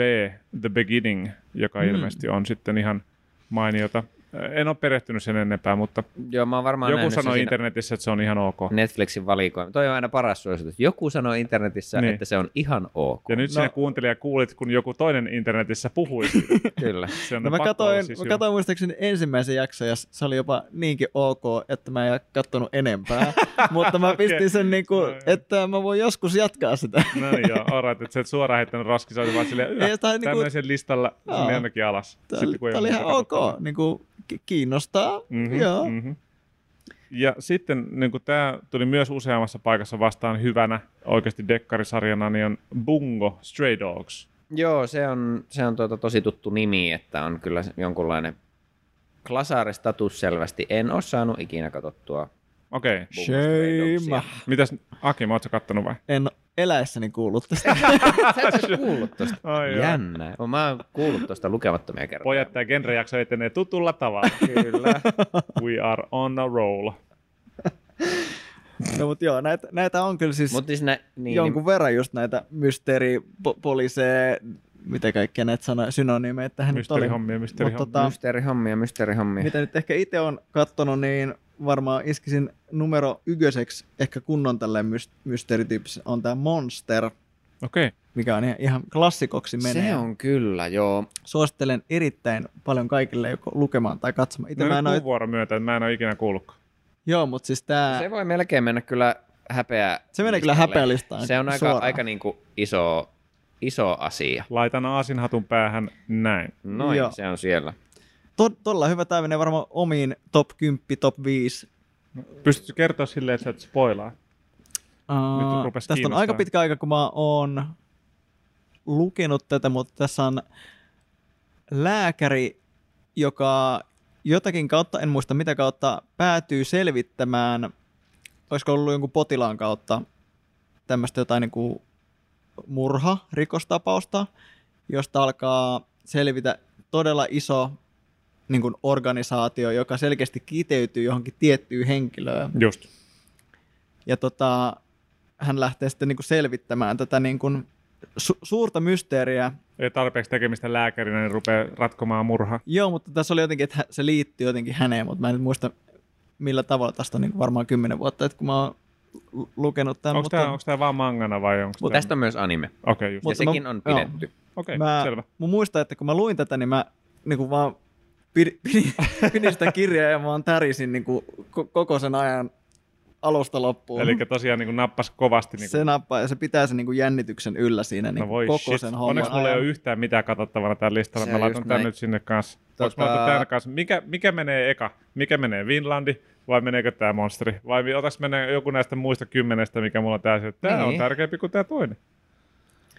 The Beginning, joka Mm. ilmeisesti on sitten ihan mainiota. Äh, En ole perehtynyt sen enempää, mutta joo, mä oon varmaan joku nähnyt sen sanoi siinä internetissä, että se on ihan ok. Netflixin valikoima. Toi on aina paras suositus. Joku sanoi internetissä, Niin. niin. että se on ihan ok. Ja nyt no. sinä kuuntelija kuulit, kun joku toinen internetissä puhui. [LAUGHS] Kyllä. [LAUGHS] Se on No mä katoin, siis mä katoin muistaakseni ensimmäisen jakson ja se oli jopa niinkin ok, että mä en ole kattonut enempää. [LAUGHS] Mutta mä pistin sen niin No kuin, joo. että mä voin joskus jatkaa sitä. No niin, joo, alright, että sä et suoraan heittänyt roskisoita, vaan silleen, Ei, "Yö, tää on niinku- tämmöisen listalla Joo. sinne jonnekin alas. Tämä Sitten, oli, kun ei tää ole oli ihan ok, niin kuin, ki- kiinnostaa. Mhm, Joo. mhm. Ja sitten niin tämä tuli myös useammassa paikassa vastaan hyvänä oikeasti dekkarisarjana, niin on Bungo Stray Dogs. Joo, se on, se on tuota tosi tuttu nimi, että on kyllä jonkunlainen klasaaristatus selvästi. En ole saanut ikinä katsottua. Okei. Okay. Shame. Mitäs, Aki, mä ootko kattonut vai? En eläessäni kuullut [LAUGHS] tästä. Sä et ole kuullut tosta. Ai joo. Jännä. Mä oon kuullut tosta lukemattomia kertoja. Pojat, tämä genrejakso etenee tutulla tavalla. [LAUGHS] Kyllä. We are on a roll. no mutta joo, näitä, näitä on kyllä siis siis nä, niin, jonkun verran just näitä mysteeripoliiseja, mitä kaikkea näitä sanoja, synonyymejä tähän nyt oli. Mysteerihommia, mysteerihommia. Tota, mysteerihommia, mysteerihommia. mitä nyt ehkä itse on kattonut, niin varmaan iskisin numero ykköseksi ehkä kunnon myst- mysteerityyppisen on tämä Monster, Okei. Okay. mikä on ihan, ihan klassikoksi menee. Se on kyllä, joo. Suosittelen erittäin paljon kaikille joko lukemaan tai katsomaan. Itse No mä en ole, myötä, että mä en ole ikinä kuullutkaan. joo, mutta siis tää, Se voi melkein mennä kyllä häpeä. Se menee kyllä häpeälistaan Se on aika, suoraan. aika niinku iso, iso asia. Laitan aasinhatun päähän näin. Noin, Joo. se on siellä. To, todella hyvä, tämä menee varmaan omiin top 10, top 5. Pystytkö kertoa silleen, että sä et spoilaa? Uh, tästä on aika pitkä aika, kun mä oon lukenut tätä, mutta tässä on lääkäri, joka jotakin kautta, en muista mitä kautta, päätyy selvittämään, olisiko ollut jonkun potilaan kautta tämmöistä jotain niin kuin murha, rikostapausta, josta alkaa selvitä todella iso niin kuin organisaatio, joka selkeästi kiteytyy johonkin tiettyyn henkilöön. Just. Ja tota, hän lähtee sitten niin kuin selvittämään tätä niin kuin su- suurta mysteeriä. Ei tarpeeksi tekemistä lääkärinä, niin rupeaa ratkomaan murha. Joo, mutta tässä oli jotenkin, että se liittyy jotenkin häneen, mutta mä en muista millä tavalla tästä on niin kuin varmaan kymmenen vuotta, että kun mä oon lu- lukenut tämän. Onko mutta, tämä, onko tämä vaan mangana vai onko Mutta tämä... Tästä on myös anime. Okei, okay, just. Ja Mutta mä- sekin on pidetty. Okei, mä, selvä. mä muistan, että kun mä luin tätä, niin mä niin kuin vaan pidin, pidin, pidin sitä kirjaa ja mä vaan tärisin niin kuin ko- koko sen ajan alusta loppuun. Eli tosiaan niin kuin nappas kovasti. Niin kuin... Se nappaa ja se pitää sen niin kuin jännityksen yllä siinä niin No voi koko shit. sen homman Onneksi mulla ei ole yhtään mitään katsottavana tällä listalla. Se Mä laitan näin. nyt sinne kanssa. Tota-. Mä tän kanssa. Mikä, mikä menee eka? Mikä menee Vinlandi vai meneekö tämä monsteri? Vai otaks menee joku näistä muista kymmenestä, mikä mulla on tää, että tää on Niin. tärkeämpi kuin tää toinen?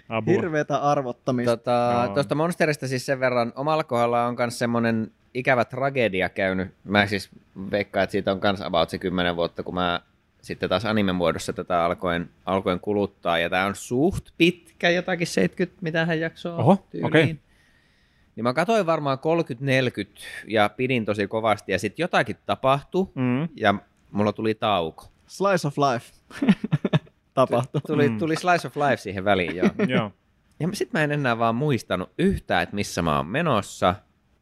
Apua. Hirveetä arvottamista. Tota, Joo. Tuosta Monsterista siis sen verran omalla kohdalla on myös semmoinen ikävä tragedia käynyt. Mä siis veikkaan, että siitä on kans about se kymmenen vuotta, kun mä sitten taas anime-muodossa tätä alkoin, alkoin kuluttaa. Ja tää on suht pitkä, jotakin 70, mitähän jaksoa Oho, tyyliin. okei. Niin mä katsoin varmaan 30-40 ja pidin tosi kovasti ja sitten jotakin tapahtui Mm. ja mulla tuli tauko. Slice of life [LAUGHS] tapahtui. Tuli, Mm. tuli Slice of Life siihen väliin, joo. [LAUGHS] Joo. Ja sitten mä en enää vaan muistanut yhtään, että missä mä oon menossa.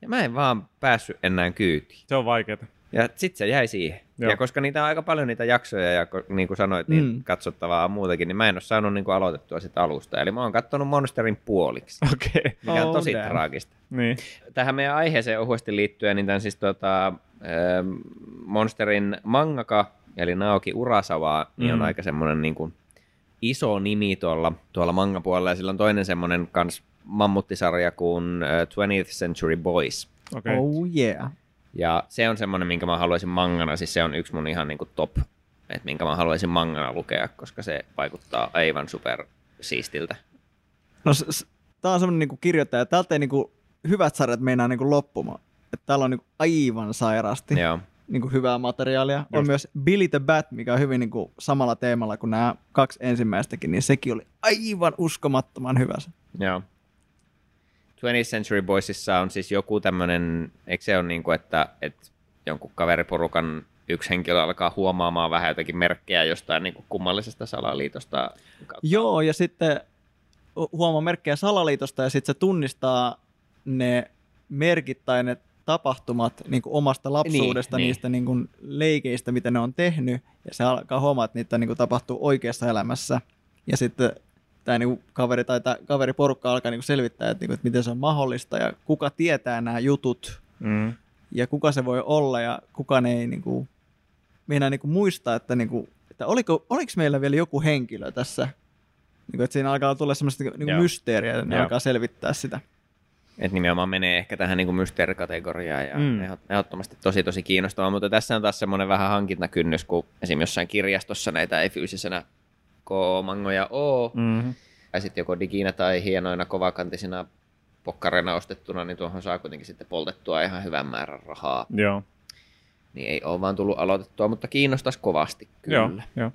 Ja mä en vaan päässyt enää kyytiin. Se on vaikeeta. Ja sitten se jäi siihen. Joo. Ja koska niitä on aika paljon niitä jaksoja ja niin kuin sanoit, niin Mm. katsottavaa on muutakin, niin mä en ole saanut niin kuin aloitettua sitä alusta. Eli mä oon kattonut Monsterin puoliksi, Okei. Okay. mikä on Oh, tosi damn. traagista. Niin. Tähän meidän aiheeseen ohuesti liittyen, niin tämän siis tota, ähm, Monsterin mangaka, eli Naoki Urasawa, niin on Mm. aika semmoinen niin kuin iso nimi tuolla, tuolla manga-puolella. Ja sillä on toinen semmoinen kans mammuttisarja kuin äh, 20th Century Boys. Okei. Okay. Oh yeah. Ja se on semmoinen, minkä mä haluaisin mangana, siis se on yksi mun ihan niin kuin top, että minkä mä haluaisin mangana lukea, koska se vaikuttaa aivan super siistiltä. No, s- s- tää on semmoinen niinku kirjoittaja. Täältä ei niinku hyvät sarjat meinaa niinku loppumaan. Et täällä on niinku aivan sairaasti Joo. Niinku hyvää materiaalia. On Just. myös Billy the Bat, mikä on hyvin niinku samalla teemalla kuin nämä kaksi ensimmäistäkin, niin sekin oli aivan uskomattoman hyvä. se. Joo. 20th Century Boysissa on siis joku tämmöinen, eikö se ole niin kuin, että, että jonkun kaveriporukan yksi henkilö alkaa huomaamaan vähän jotakin merkkejä jostain niin kuin kummallisesta salaliitosta. kautta. Joo, ja sitten hu- huomaa merkkejä salaliitosta ja sitten se tunnistaa ne merkit tai ne tapahtumat niin kuin omasta lapsuudesta, Niin, niin. niistä niin kuin leikeistä, mitä ne on tehnyt, ja se alkaa huomaa, että niitä niin kuin tapahtuu oikeassa elämässä. Ja sitten tämä niin kuin kaveri tai tämä kaveriporukka alkaa niin kuin selvittää, että, niin kuin, että miten se on mahdollista ja kuka tietää nämä jutut Mm. ja kuka se voi olla ja kukaan ei niin kuin, meinaa niin kuin muistaa, että, niin kuin, että oliko, oliko meillä vielä joku henkilö tässä, niin kuin, että siinä alkaa tulla semmoista niin mysteeriä ja ne Joo. alkaa selvittää sitä. Et nimenomaan menee ehkä tähän niin mysteerikategoriaan ja Mm. ehdottomasti tosi tosi kiinnostavaa, mutta tässä on taas semmoinen vähän hankintakynnys, kun esimerkiksi jossain kirjastossa näitä ei fyysisenä K-mangoja ole, Mm-hmm. ja sitten joko diginä tai hienoina kovakantisina pokkareina ostettuna, niin tuohon saa kuitenkin sitten poltettua ihan hyvän määrän rahaa. Joo. Niin ei ole vaan tullut aloitettua, mutta kiinnostaisi kovasti kyllä. Joo. Joo.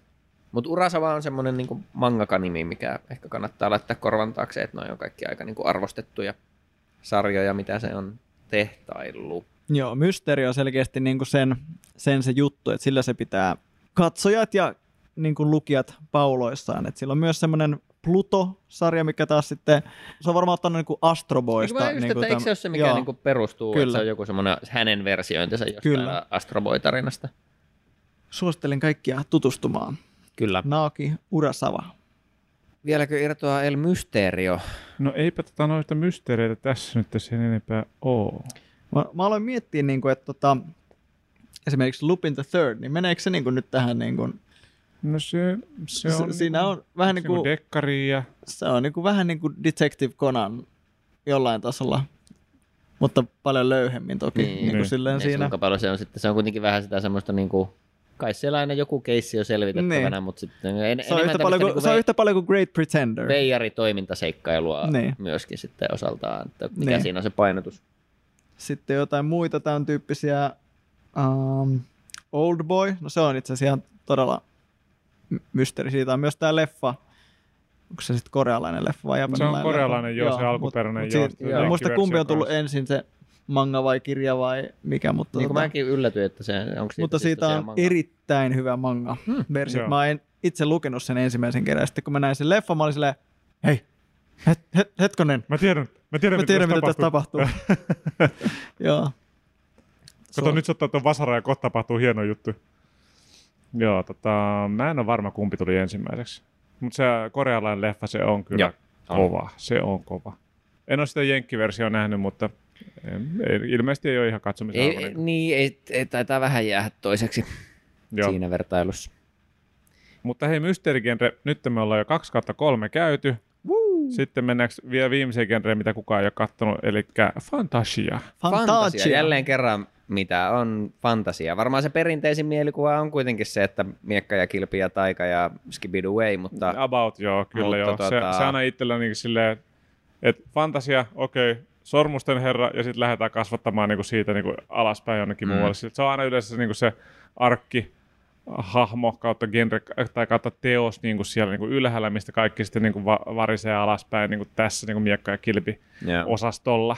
Mutta Urasawa on semmoinen niin mangaka-nimi, mikä ehkä kannattaa laittaa korvan taakse, että noi on kaikki aika niin arvostettuja sarjoja, mitä se on tehtaillut. Joo, mysteeri on selkeästi niin kuin sen, sen se juttu, että sillä se pitää katsojat ja niin kuin lukijat pauloissaan. Et sillä on myös semmoinen Pluto-sarja, mikä taas sitten, se on varmaan ottanut niin kuin Astro Boysta. Eikö, niin että eikö se ole se, mikä niin perustuu, Kyllä. että se on joku semmoinen hänen versiointinsa jostain Kyllä. Astro Boy-tarinasta? Suosittelen kaikkia tutustumaan. Kyllä. Naaki Urasawa. Vieläkö irtoaa El Mysterio? No eipä tota noita mysteereitä tässä nyt sen enempää oo. Mä, mä aloin miettiä, niin kuin, että tota, esimerkiksi Lupin the Third, niin meneekö se niin kuin nyt tähän, niin kuin, No se, se se, on... siinä on vähän niin kuin, dekkari ja... se on niin kuin, vähän niin kuin Detective Conan jollain tasolla, mutta paljon löyhemmin toki niin, Niin. niin kuin Niin. silleen siinä. kuinka paljon se on sitten, se on kuitenkin vähän sitä semmoista niinku, kai siellä aina joku keissi on selvitettävänä, Niin. mutta sitten en, Se on, yhtä paljon, kuin, niinku se on yhtä paljon kuin Great Pretender. veijari-toimintaseikkailua Niin. myöskin sitten osaltaan, että mikä Niin. siinä on se painotus. Sitten jotain muita tämän tyyppisiä. Um, Old Boy, no se on itse asiassa ihan todella my- mysteeri. Siitä on myös tämä leffa. Onko se sitten korealainen leffa vai japanilainen leffa? korealainen, joo, se alkuperäinen, mut, joo, Mut se siitä, joo, muista kumpi on tullut kanssa. ensin se manga vai kirja vai mikä, mutta, Niin tota, mäkin yllätyin, että se, onko siitä mutta siitä on manga? erittäin hyvä manga Hmm, versio. Mä en itse lukenut sen ensimmäisen kerran. Sitten kun mä näin sen leffan, mä olin silleen, hei, het, het, hetkonen, Mä tiedän, mä tiedän, mä tiedän mitä tässä tapahtuu. [LAUGHS] joo. Kato, nyt sä ottaa tuon vasaran ja kohta tapahtuu hieno juttu. Joo, tota, mä en ole varma kumpi tuli ensimmäiseksi. Mutta se korealainen leffa, se on kyllä Joo, on. kova. Se on kova. En ole sitä jenkkiversiota nähnyt, mutta ilmeisesti ei ole ihan katsomisen Ei, arvoinen. niin, ei, ei, taitaa vähän jäädä toiseksi Joo. siinä vertailussa. Mutta hei, mysteerigenre, nyt me ollaan jo 2 kautta kolme käyty. Woo! Sitten mennäänkö vielä viimeiseen genreen, mitä kukaan ei ole kattonut, eli fantasia. Fantasia. Jälleen kerran, mitä on fantasia. Varmaan se perinteisin mielikuva on kuitenkin se, että miekka ja kilpi ja taika ja skibidoo way, mutta... About, joo, kyllä mutta joo. Tuota... Se, se aina itsellä niin silleen, että fantasia, okei, okay, sormusten herra, ja sitten lähdetään kasvattamaan niin kuin siitä niin kuin alaspäin jonnekin mm. muualle. Sitten se on aina yleensä niin kuin se arkki, hahmo kautta genre tai kautta teos niin kuin siellä niin kuin ylhäällä, mistä kaikki sitten niin kuin va- varisee alaspäin niin kuin tässä niin kuin miekka- ja kilpi-osastolla.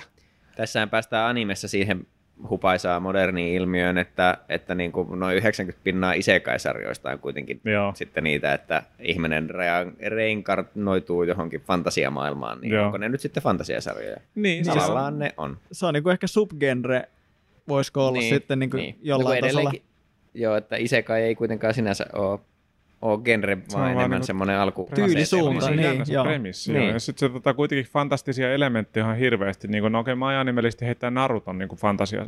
Tässähän päästään animessa siihen hupaisaa moderniin ilmiöön, että, että niin kuin noin 90 pinnaa isekaisarjoista on kuitenkin Joo. sitten niitä, että ihminen re- reinkarnoituu johonkin fantasiamaailmaan, niin Joo. onko ne nyt sitten fantasiasarjoja? Niin, Tavallaan siis ne on. Se on niin kuin ehkä subgenre, voisiko olla niin, sitten niin kuin niin. jollain no, tasolla. Joo, että isekai ei kuitenkaan sinänsä ole ole genre, vaan, vaan enemmän niin semmoinen alku. Tyylisuunta, niin, niin, joo. Premissi, niin. Ja sitten se tota, kuitenkin fantastisia elementtejä ihan hirveästi. Niin kuin, no okei, okay, mä animellisesti heittää Naruton niin kuin fantasia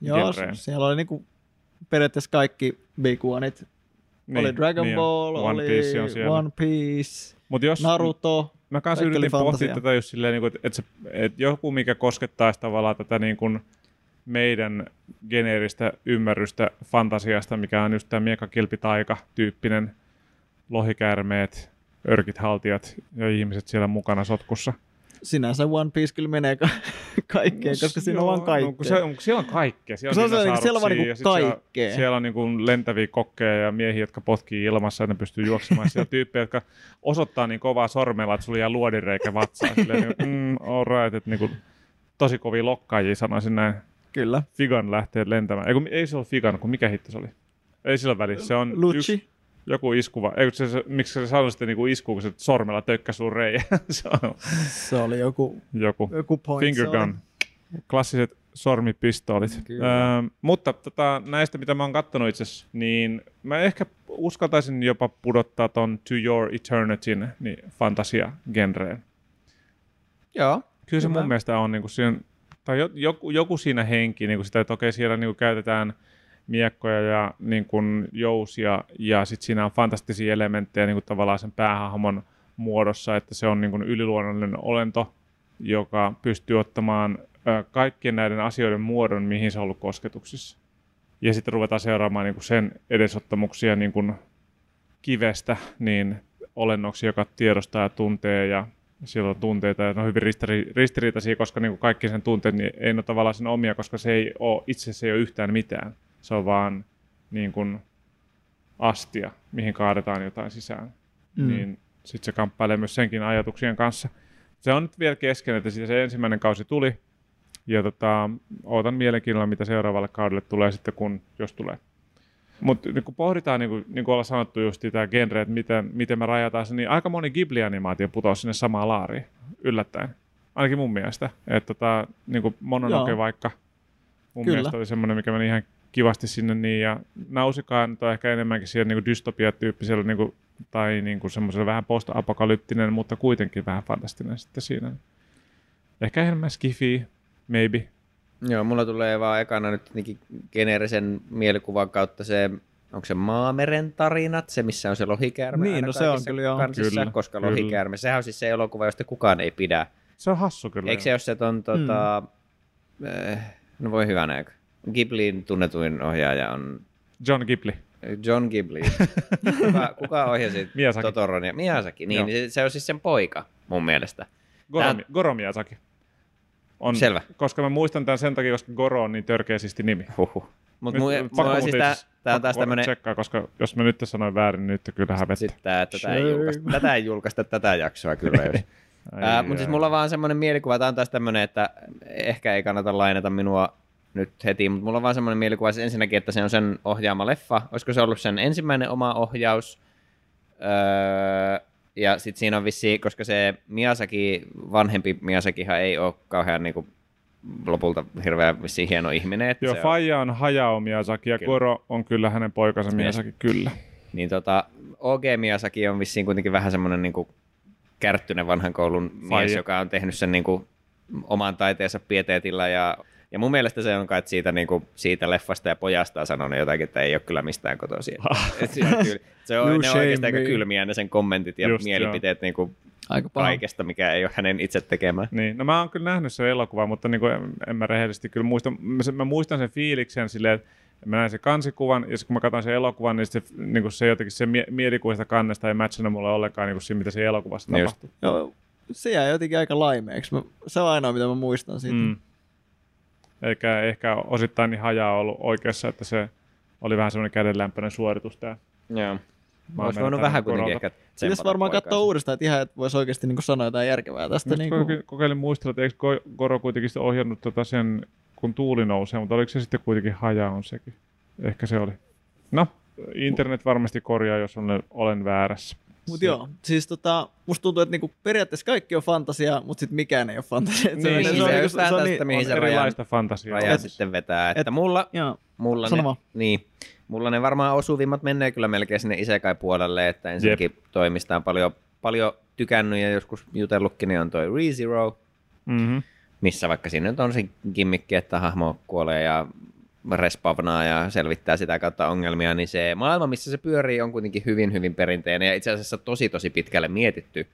Joo, genreen. siellä oli niin kuin, periaatteessa kaikki big oneit. Niin, oli Dragon niin, Ball, One oli Piece, on siellä. One Piece, Mut jos, Naruto. Mä kanssa yritin pohtia tätä just silleen, niin kuin, että, se, että joku, mikä koskettaisi tavallaan tätä niin kuin, meidän geneeristä ymmärrystä fantasiasta, mikä on just tämä miekakilpitaika-tyyppinen lohikäärmeet, örkit haltijat ja ihmiset siellä mukana sotkussa. Sinänsä One Piece kyllä menee ka- kaikkeen, no, koska siinä joo, on kaikkea. No, se, on, siellä on kaikkea. Siellä, se on, siellä, siellä on niinku kaikkea. Siellä, siellä on niinku lentäviä kokkeja ja miehiä, jotka potkii ilmassa, että ne pystyy juoksemaan. siellä tyyppejä, jotka osoittaa niin kovaa sormella, että sulla jää luodireikä vatsaan. Silleen, niin, mm, all right, että niinku, tosi kovia lokkaajia sanoisin näin. Kyllä. Figan lähtee lentämään. Ei, kun, ei se ole Figan, kun mikä hitto se oli? Ei sillä välissä. Se on Lucci. Yksi, joku iskuva. Ei, se, se, miksi se sanoi sitten niinku isku, kun se sormella tökkä sun reijä. [LAUGHS] se, on, se oli joku, joku, joku point. Finger gun. Klassiset sormipistoolit. Öö, mutta tota, näistä, mitä mä oon kattonut itse niin mä ehkä uskaltaisin jopa pudottaa ton To Your Eternityn niin fantasia-genreen. Joo. Kyllä se hyvä. mun mielestä on, niin kuin siinä, tai joku, joku siinä henki, niin kuin sitä, että okei, siellä niin kuin käytetään – miekkoja ja niin kuin jousia, ja sitten siinä on fantastisia elementtejä niin kuin tavallaan sen päähahmon muodossa, että se on niin kuin yliluonnollinen olento, joka pystyy ottamaan kaikkien näiden asioiden muodon, mihin se on ollut kosketuksissa. Ja sitten ruvetaan seuraamaan niin kuin sen edesottamuksia niin kuin kivestä niin olennoksi, joka tiedostaa ja tuntee ja siellä on tunteita ja ne on hyvin ristiri- ristiriitaisia, koska niin kuin kaikki sen tunteet niin ei ole tavallaan sen omia, koska se ei ole, itse se ei ole yhtään mitään. Se on vaan niin kuin astia, mihin kaadetaan jotain sisään. Mm. Niin sitten se kamppailee myös senkin ajatuksien kanssa. Se on nyt vielä kesken, että se ensimmäinen kausi tuli. Ja tota, ootan mielenkiinnolla, mitä seuraavalle kaudelle tulee sitten, kun, jos tulee. Mutta niin kun pohditaan, niin kuin, niin kuin ollaan sanottu just tämä genre, että miten, miten me rajataan se, niin aika moni Ghibli-animaatio putoaa sinne samaan laariin, yllättäen. Ainakin mun mielestä. Että tota, niin kuin Mononoke Joo. vaikka, mun Kyllä. mielestä oli semmoinen, mikä meni ihan kivasti sinne niin, ja Nausikaan on ehkä enemmänkin siellä niin dystopia-tyyppisellä, niin kuin, tai niin kuin semmoisella vähän post-apokalyptinen, mutta kuitenkin vähän fantastinen sitten siinä. Ehkä enemmän skifi, maybe. Joo, mulla tulee vaan ekana nyt geneerisen mielikuvan kautta se, onko se Maameren tarinat, se missä on se lohikäärme Niin, no se on kyllä joo. Kansissa, kyllä, koska kyllä. lohikäärme, sehän on siis se elokuva, josta kukaan ei pidä. Se on hassu kyllä. Eikö se ole se ton, tota, mm. äh, no voi hyvänä aika. Ghiblin tunnetuin ohjaaja on... John Ghibli. John Ghibli. [LAUGHS] kuka, kuka ohjasi [LAUGHS] Miyazaki. Totoron ja Miyazaki? Niin, niin se on siis sen poika mun mielestä. Goro, Tämä... Goro Miyazaki. On, Selvä. Koska mä muistan tämän sen takia, koska Goro on niin törkeästi nimi. Huhhuh. Mut nyt, mu- pakko siis tää, tää on taas tämmönen... Tsekkaa, koska jos mä nyt sanoin väärin, niin nyt kyllä hävettä. Sitten tää, tätä, ei julkaista, tätä ei julkaista tätä jaksoa kyllä. Jos. [LAUGHS] Mutta siis mulla on vaan semmoinen mielikuva, tää on taas tämmönen, että ehkä ei kannata lainata minua nyt heti, mutta mulla on vaan semmoinen mielikuva että ensinnäkin, että se on sen ohjaama leffa. Olisiko se ollut sen ensimmäinen oma ohjaus? Öö, ja sitten siinä on vissi, koska se Miyazaki, vanhempi Miyazakihan ei ole kauhean niin kuin, lopulta hirveän vissiin hieno ihminen. Että Joo, se Faija on Hayao Miyazaki ja kyllä. Koro on kyllä hänen poikansa Miyazaki, kyllä. Niin tota, OG Miyazaki on vissiin kuitenkin vähän semmoinen niin kuin, kärttynen vanhan koulun Faija. mies, joka on tehnyt sen niin kuin, oman taiteensa pieteetillä ja Ja mun mielestä se on kai että siitä, niin kuin, siitä leffasta ja pojasta sanonut jotakin, että ei ole kyllä mistään kotoisin. [LAUGHS] Et se on, kyllä, se on, No ne on oikeasti aika kylmiä ne sen kommentit ja Just, mielipiteet niin kuin Aika kaikesta, mikä ei ole hänen itse tekemään. Niin, no mä oon kyllä nähnyt sen elokuvan, mutta niin kuin en, en mä rehellisesti kyllä muista. Mä, sen- mä muistan sen fiiliksen silleen, että mä näin sen kansikuvan, ja kun mä katsoin sen elokuvan, niin se, niin kuin se jotenkin se mie- mielikuvista kannesta ei matchannut mulle ollenkaan niin kuin siinä, mitä siinä elokuvassa tapahtui. Joo, se jäi jotenkin aika laimeeksi. Mä, se on ainoa, mitä mä muistan siitä. Mm. Eikä ehkä osittain niin hajaa ollut oikeassa, että se oli vähän semmoinen kädenlämpöinen suoritus tämä. Joo. Mä Olisi voinut vähän kuitenkin ehkä Pitäisi varmaan katsoa uudestaan, että ihan, että voisi oikeasti niin sanoa jotain järkevää tästä. Niin kuin, kokeilin muistella, että eikö Koro kuitenkin ohjannut tota sen, kun tuuli nousee, mutta oliko se sitten kuitenkin haja on sekin? Ehkä se oli. No, internet varmasti korjaa, jos olen, olen väärässä. Mutta joo, siis tota, musta tuntuu, että niinku periaatteessa kaikki on fantasia, mutta sitten mikään ei ole fantasia. Et Niin, menee- se on niinku- just vähän tästä, mihin On se raja, erilaista fantasiaa. raja Et- sitten vetää. Että et- mulla, Joo, mulla, ne, niin, mulla ne varmaan osuvimmat menee kyllä melkein sinne isekai-puolelle, että ensinnäkin toimista on paljon, paljon tykännyt ja joskus jutellutkin, niin on toi ReZero, Mm-hmm. missä vaikka siinä nyt on se gimmikki, että hahmo kuolee ja respavnaa ja selvittää sitä kautta ongelmia, niin se maailma, missä se pyörii, on kuitenkin hyvin, hyvin perinteinen ja itse asiassa tosi, tosi pitkälle mietitty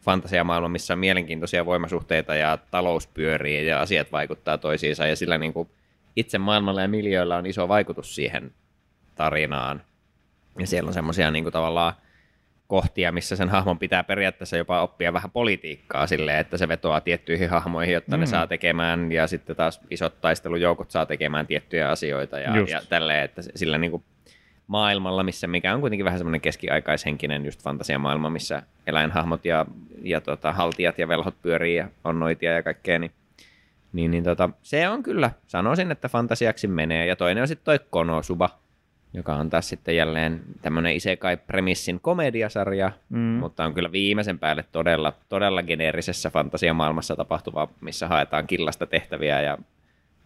fantasiamaailma, missä on mielenkiintoisia voimasuhteita ja talous pyörii ja asiat vaikuttaa toisiinsa ja sillä niin kuin itse maailmalla ja miljöillä on iso vaikutus siihen tarinaan. Ja siellä on semmoisia niin kuin tavallaan kohtia, missä sen hahmon pitää periaatteessa jopa oppia vähän politiikkaa silleen, että se vetoaa tiettyihin hahmoihin, jotta mm. ne saa tekemään, ja sitten taas isot taistelujoukot saa tekemään tiettyjä asioita ja, Just. ja tälleen, että sillä niin kuin maailmalla, missä mikä on kuitenkin vähän semmoinen keskiaikaishenkinen just fantasiamaailma, missä eläinhahmot ja, ja tota, haltijat ja velhot pyörii ja on noitia ja kaikkea, niin, niin, niin tota, se on kyllä, sanoisin, että fantasiaksi menee. Ja toinen on sitten toi Konosuba, joka on taas sitten jälleen tämmöinen Isekai-premissin komediasarja, Mm. mutta on kyllä viimeisen päälle todella, todella geneerisessä fantasiamaailmassa tapahtuva, missä haetaan killasta tehtäviä ja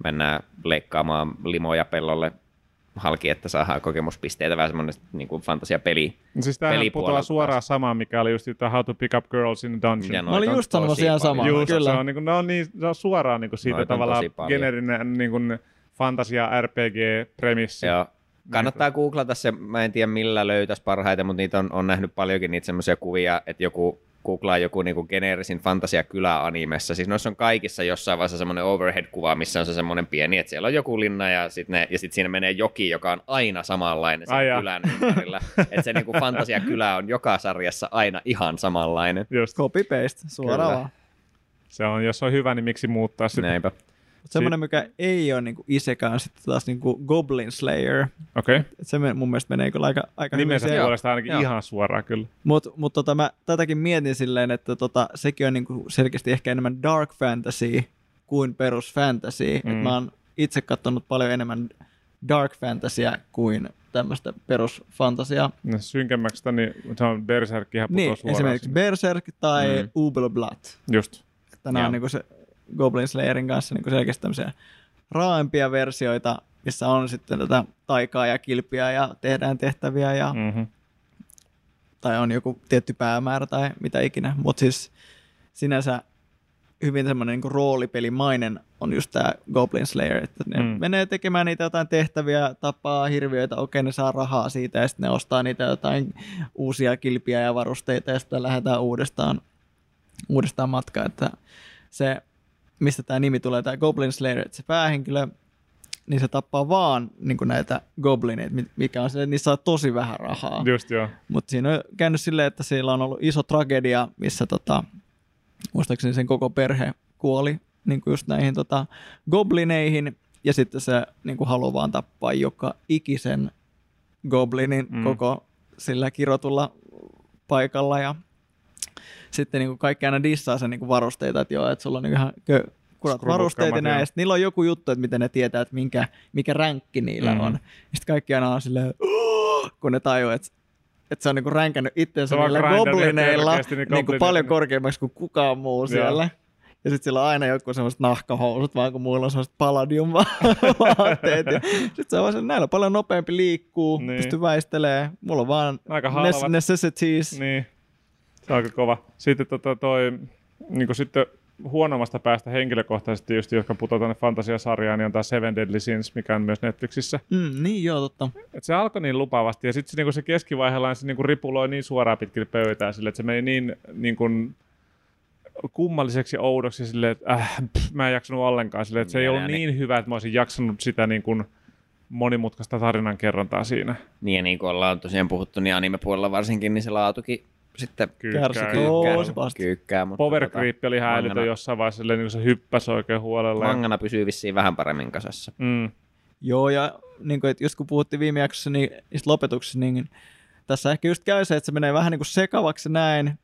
mennään leikkaamaan limoja pellolle halki, että saadaan kokemuspisteitä, vähän semmoinen niin kuin fantasiapeli. Siis tämähän putoaa suoraan samaan, mikä oli just tämä How to Pick Up Girls in a Dungeon. Ja Mä olin just sanomassa tosi ihan samaa. Just, kyllä. se on, niin kuin, ne on, niin, se on suoraan niin kuin siitä Noita tavallaan generinen niin kuin fantasia RPG-premissi. Joo. Kannattaa googlata se, mä en tiedä millä löytäisi parhaiten, mutta niitä on, on nähnyt paljonkin niitä semmoisia kuvia, että joku googlaa joku niinku geneerisin fantasiakylä animessa. Siis noissa on kaikissa jossain vaiheessa semmoinen overhead-kuva, missä on se semmoinen pieni, että siellä on joku linna ja sitten sit siinä menee joki, joka on aina samanlainen sen Ai kylän ympärillä. [LAUGHS] että se niinku fantasiakylä on joka sarjassa aina ihan samanlainen. Just, copy paste, suoraan se on, jos on hyvä, niin miksi muuttaa sitä. Näinpä. Mut Semmoinen, mikä ei ole niinku isekai, on sitten taas niinku Goblin Slayer. Okei, okay. Se mun mielestä menee kyllä aika, aika hyvin nimensä siellä. puolesta ainakin Joo. ihan suoraan kyllä. Mutta mut tota, mä tätäkin mietin silleen, että tota, sekin on niinku selkeästi ehkä enemmän dark fantasy kuin perus fantasy. Mm. Et mä oon itse katsonut paljon enemmän dark fantasyä kuin tämmöistä perusfantasiaa. No, synkemmäksi, niin se on Berserk ihan Niin, esimerkiksi sinne. Berserk tai Mm. mm. Ubelblatt. Just. Että nämä on Joo. niinku se Goblin Slayerin kanssa niinku selkeästi tämmöisiä raaempia versioita, missä on sitten tätä taikaa ja kilpiä ja tehdään tehtäviä ja Mm-hmm. tai on joku tietty päämäärä tai mitä ikinä, mutta siis sinänsä hyvin semmoinen niin roolipelimainen on just tämä Goblin Slayer, että ne mm. menee tekemään niitä jotain tehtäviä, tapaa hirviöitä, okei ne saa rahaa siitä ja sitten ne ostaa niitä jotain uusia kilpiä ja varusteita ja sitten lähdetään uudestaan, uudestaan matkaan, että se, mistä tämä nimi tulee, tämä Goblin Slayer, että se päähenkilö, niin se tappaa vaan niin näitä goblineita, mikä on se, että niissä saa tosi vähän rahaa. Just joo. Mutta siinä on käynyt silleen, että siellä on ollut iso tragedia, missä tota, muistaakseni sen koko perhe kuoli niin kuin just näihin tota, goblineihin, ja sitten se niin kuin haluaa vaan tappaa joka ikisen goblinin Mm. mm. koko sillä kirotulla paikalla, ja sitten niin kuin kaikki aina dissaa sen niin kuin varusteita, että joo, että sulla on niin ihan kö, kurat varusteita näin, ja niillä on joku juttu, että miten ne tietää, että minkä, mikä ränkki niillä mm. on. Sitten kaikki aina on silleen, kun ne tajuaa, että että se on niinku ränkännyt itsensä Se on niillä goblineilla niin niinku paljon korkeammaksi kuin kukaan muu siellä. Ja sitten sillä on aina joku semmoiset nahkahousut, vaan kun muilla on semmoiset palladium [LAUGHS] vaatteet. Sitten se on vaan näillä on paljon nopeampi liikkuu, Niin. pystyy väistelee. Mulla on vaan Aika halvat. necessities. Niin. Niin, aika kova. Sitten tota toi, niin kuin sitten huonommasta päästä henkilökohtaisesti, just jotka putoaa tuonne fantasiasarjaan, niin on tämä Seven Deadly Sins, mikä on myös Netflixissä. Mm, niin joo, totta. Et se alkoi niin lupaavasti, ja sitten se, niinku se keskivaiheella se niinku ripuloi niin suoraan pitkin pöytää, sille, että se meni niin niinku, kummalliseksi ja oudoksi, sille, että äh, pff, mä en jaksanut ollenkaan, sille, että se ei ollut Niin, niin hyvä, että mä olisin jaksanut sitä niin kuin, monimutkaista tarinankerrontaa siinä. Niin ja niin kuin ollaan tosiaan puhuttu, niin anime-puolella varsinkin, niin se laatukin sitten Kärsi Kyykkää. kyykkää. Mutta Power tota, Creep oli häilytön mangana- jossain vaiheessa, silleen, niin kuin se hyppäsi oikein huolella. ja- Mangana pysyy vissiin vähän paremmin kasassa. Mm. Joo, ja niin kuin, että just kun puhuttiin viime jaksossa niin, niistä lopetuksista, niin tässä ehkä just käy se, että se menee vähän niin kuin sekavaksi näin,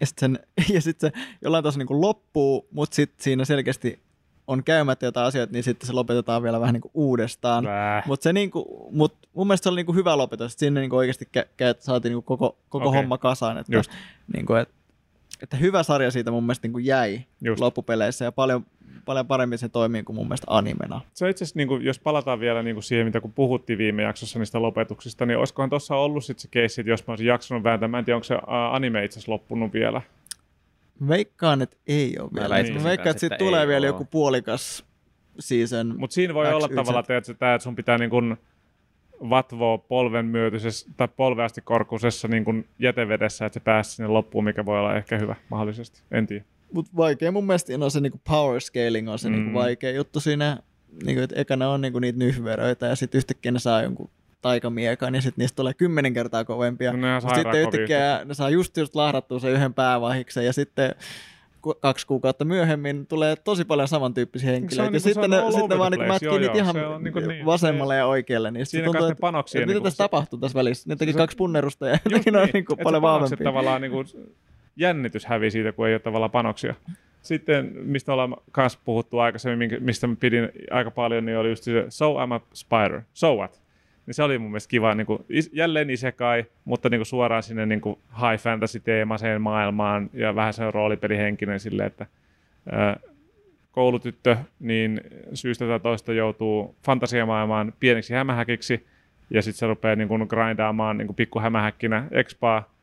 ja sitten [LAUGHS] ja sit se jollain tasolla niin kuin loppuu, mutta sitten siinä selkeästi on käymättä jotain asioita, niin sitten se lopetetaan vielä vähän niin kuin uudestaan. Mutta se niinku, mut mun mielestä se oli niinku hyvä lopetus, että sinne niinku oikeasti kä- kä- saatiin niinku koko, koko Okei. homma kasaan. Että, Just. niinku, et, että hyvä sarja siitä mun mielestä niinku jäi Just. loppupeleissä ja paljon, paljon paremmin se toimii kuin mun mielestä animena. Se itse asiassa, niin kuin, jos palataan vielä niin kuin siihen, mitä kun puhuttiin viime jaksossa niistä lopetuksista, niin olisikohan tuossa ollut sitten se keissi, että jos mä olisin jaksanut vääntää, mä en tiedä, onko se anime itse asiassa loppunut vielä. Veikkaan, että ei ole Mä vielä. väittäisin Mä veikkaan, että siitä tulee ei vielä joku puolikas season. Mutta siinä voi X, olla tavallaan, että, että, että sun pitää niin kuin vatvoa polven myötyisessä tai polveasti korkuisessa niin kuin jätevedessä, että se pääsi sinne loppuun, mikä voi olla ehkä hyvä mahdollisesti. En tiedä. Mutta vaikea mun mielestä on se niinku power scaling on se Mm. niinku vaikea juttu siinä, niinku, että ekana on niinku niitä nyhveröitä ja sitten yhtäkkiä ne saa jonkun taikamiekan ja sitten niistä tulee kymmenen kertaa kovempia. No ne sitten yhtäkkiä ne saa just just lahdattua sen yhden päävahiksen ja sitten kaksi kuukautta myöhemmin tulee tosi paljon samantyyppisiä henkilöitä. niinku- ja se sitten ne, sitten ne vaan niin mätkii Joo, niitä joo, ihan niinku niin. vasemmalle ja oikealle. Niin Siinä tuntuu, ne että, panoksia. että mitä niinku tässä se- tapahtuu tässä välissä. Ne teki se- kaksi punnerusta ja Just nekin on niin, niin kuin paljon vahvempia. tavallaan niin kuin, jännitys hävii siitä, kun ei ole tavallaan panoksia. Sitten, mistä ollaan kanssa puhuttu aikaisemmin, mistä mä pidin aika paljon, niin oli just se So I'm a Spider. So what? Niin se oli mun mielestä kiva, niin kuin, jälleen isekai, mutta niin kuin suoraan sinne niin kuin high fantasy-teemaseen maailmaan ja vähän se roolipelihenkinen silleen, että ää, koulutyttö niin syystä tai toista joutuu fantasiamaailmaan pieneksi hämähäkiksi ja sitten se rupeaa niin kuin grindaamaan niin kuin pikkuhämähäkkinä expaa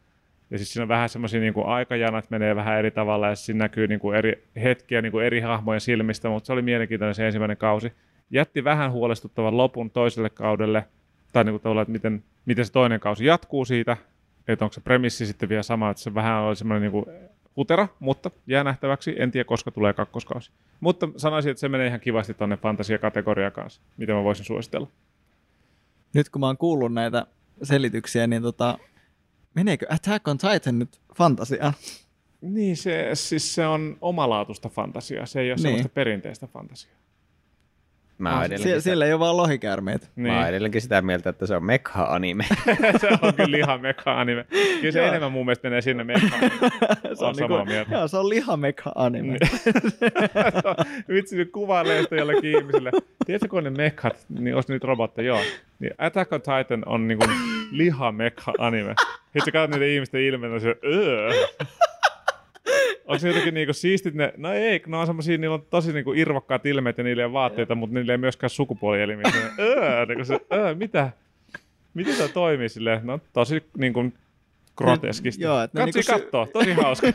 ja sitten siinä on vähän semmoisia niin aikajanat menee vähän eri tavalla ja siinä näkyy niin kuin eri hetkiä niin kuin eri hahmojen silmistä, mutta se oli mielenkiintoinen se ensimmäinen kausi. Jätti vähän huolestuttavan lopun toiselle kaudelle, tai niin kuin tavallaan, että miten, miten se toinen kausi jatkuu siitä, että onko se premissi sitten vielä sama, että se vähän oli semmoinen niin kuin hutera, mutta jää nähtäväksi. En tiedä, koska tulee kakkoskausi. Mutta sanoisin, että se menee ihan kivasti tuonne fantasiakategoriaan kanssa, mitä mä voisin suositella. Nyt kun mä oon kuullut näitä selityksiä, niin tota, meneekö Attack on Titan nyt fantasiaan? Niin, se, siis se on omalaatuista fantasiaa. Se ei ole Niin. sellaista perinteistä fantasiaa. Mä oon Sie- edelleenkin, siellä ei ole vaan lohikäärmeet. niin. mä oon edelleenkin sitä mieltä, että se on mekha-anime. [LAUGHS] se on kyllä liha meka-anime. Kyllä se Joo. enemmän mun mielestä menee sinne mekkaan. [LAUGHS] se on samaa niinku, mieltä. Joo, se on lihamekha anime. Niin. [LAUGHS] Vitsi, nyt kuvailee sitä jollekin ihmiselle. Tiedätkö, kun ne mekhat, niin olisi nyt robotteja, joo. Niin Attack on Titan on niinku liha mekha anime. Sitten sä katsot niiden ihmisten ilmeitä, se öö. Onko se jotenkin niinku siistit ne? No ei, kun ne on semmosia, niillä on tosi niinku irvokkaat ilmeet ja niillä ei ole vaatteita, mutta niillä ei myöskään sukupuolielimiä. Öö, niinku se, öö, mitä? Miten tämä toimii silleen? No tosi niinku groteskisti. Joo, että Katsi niinku sy- kattoo, tosi hauska. [LAUGHS]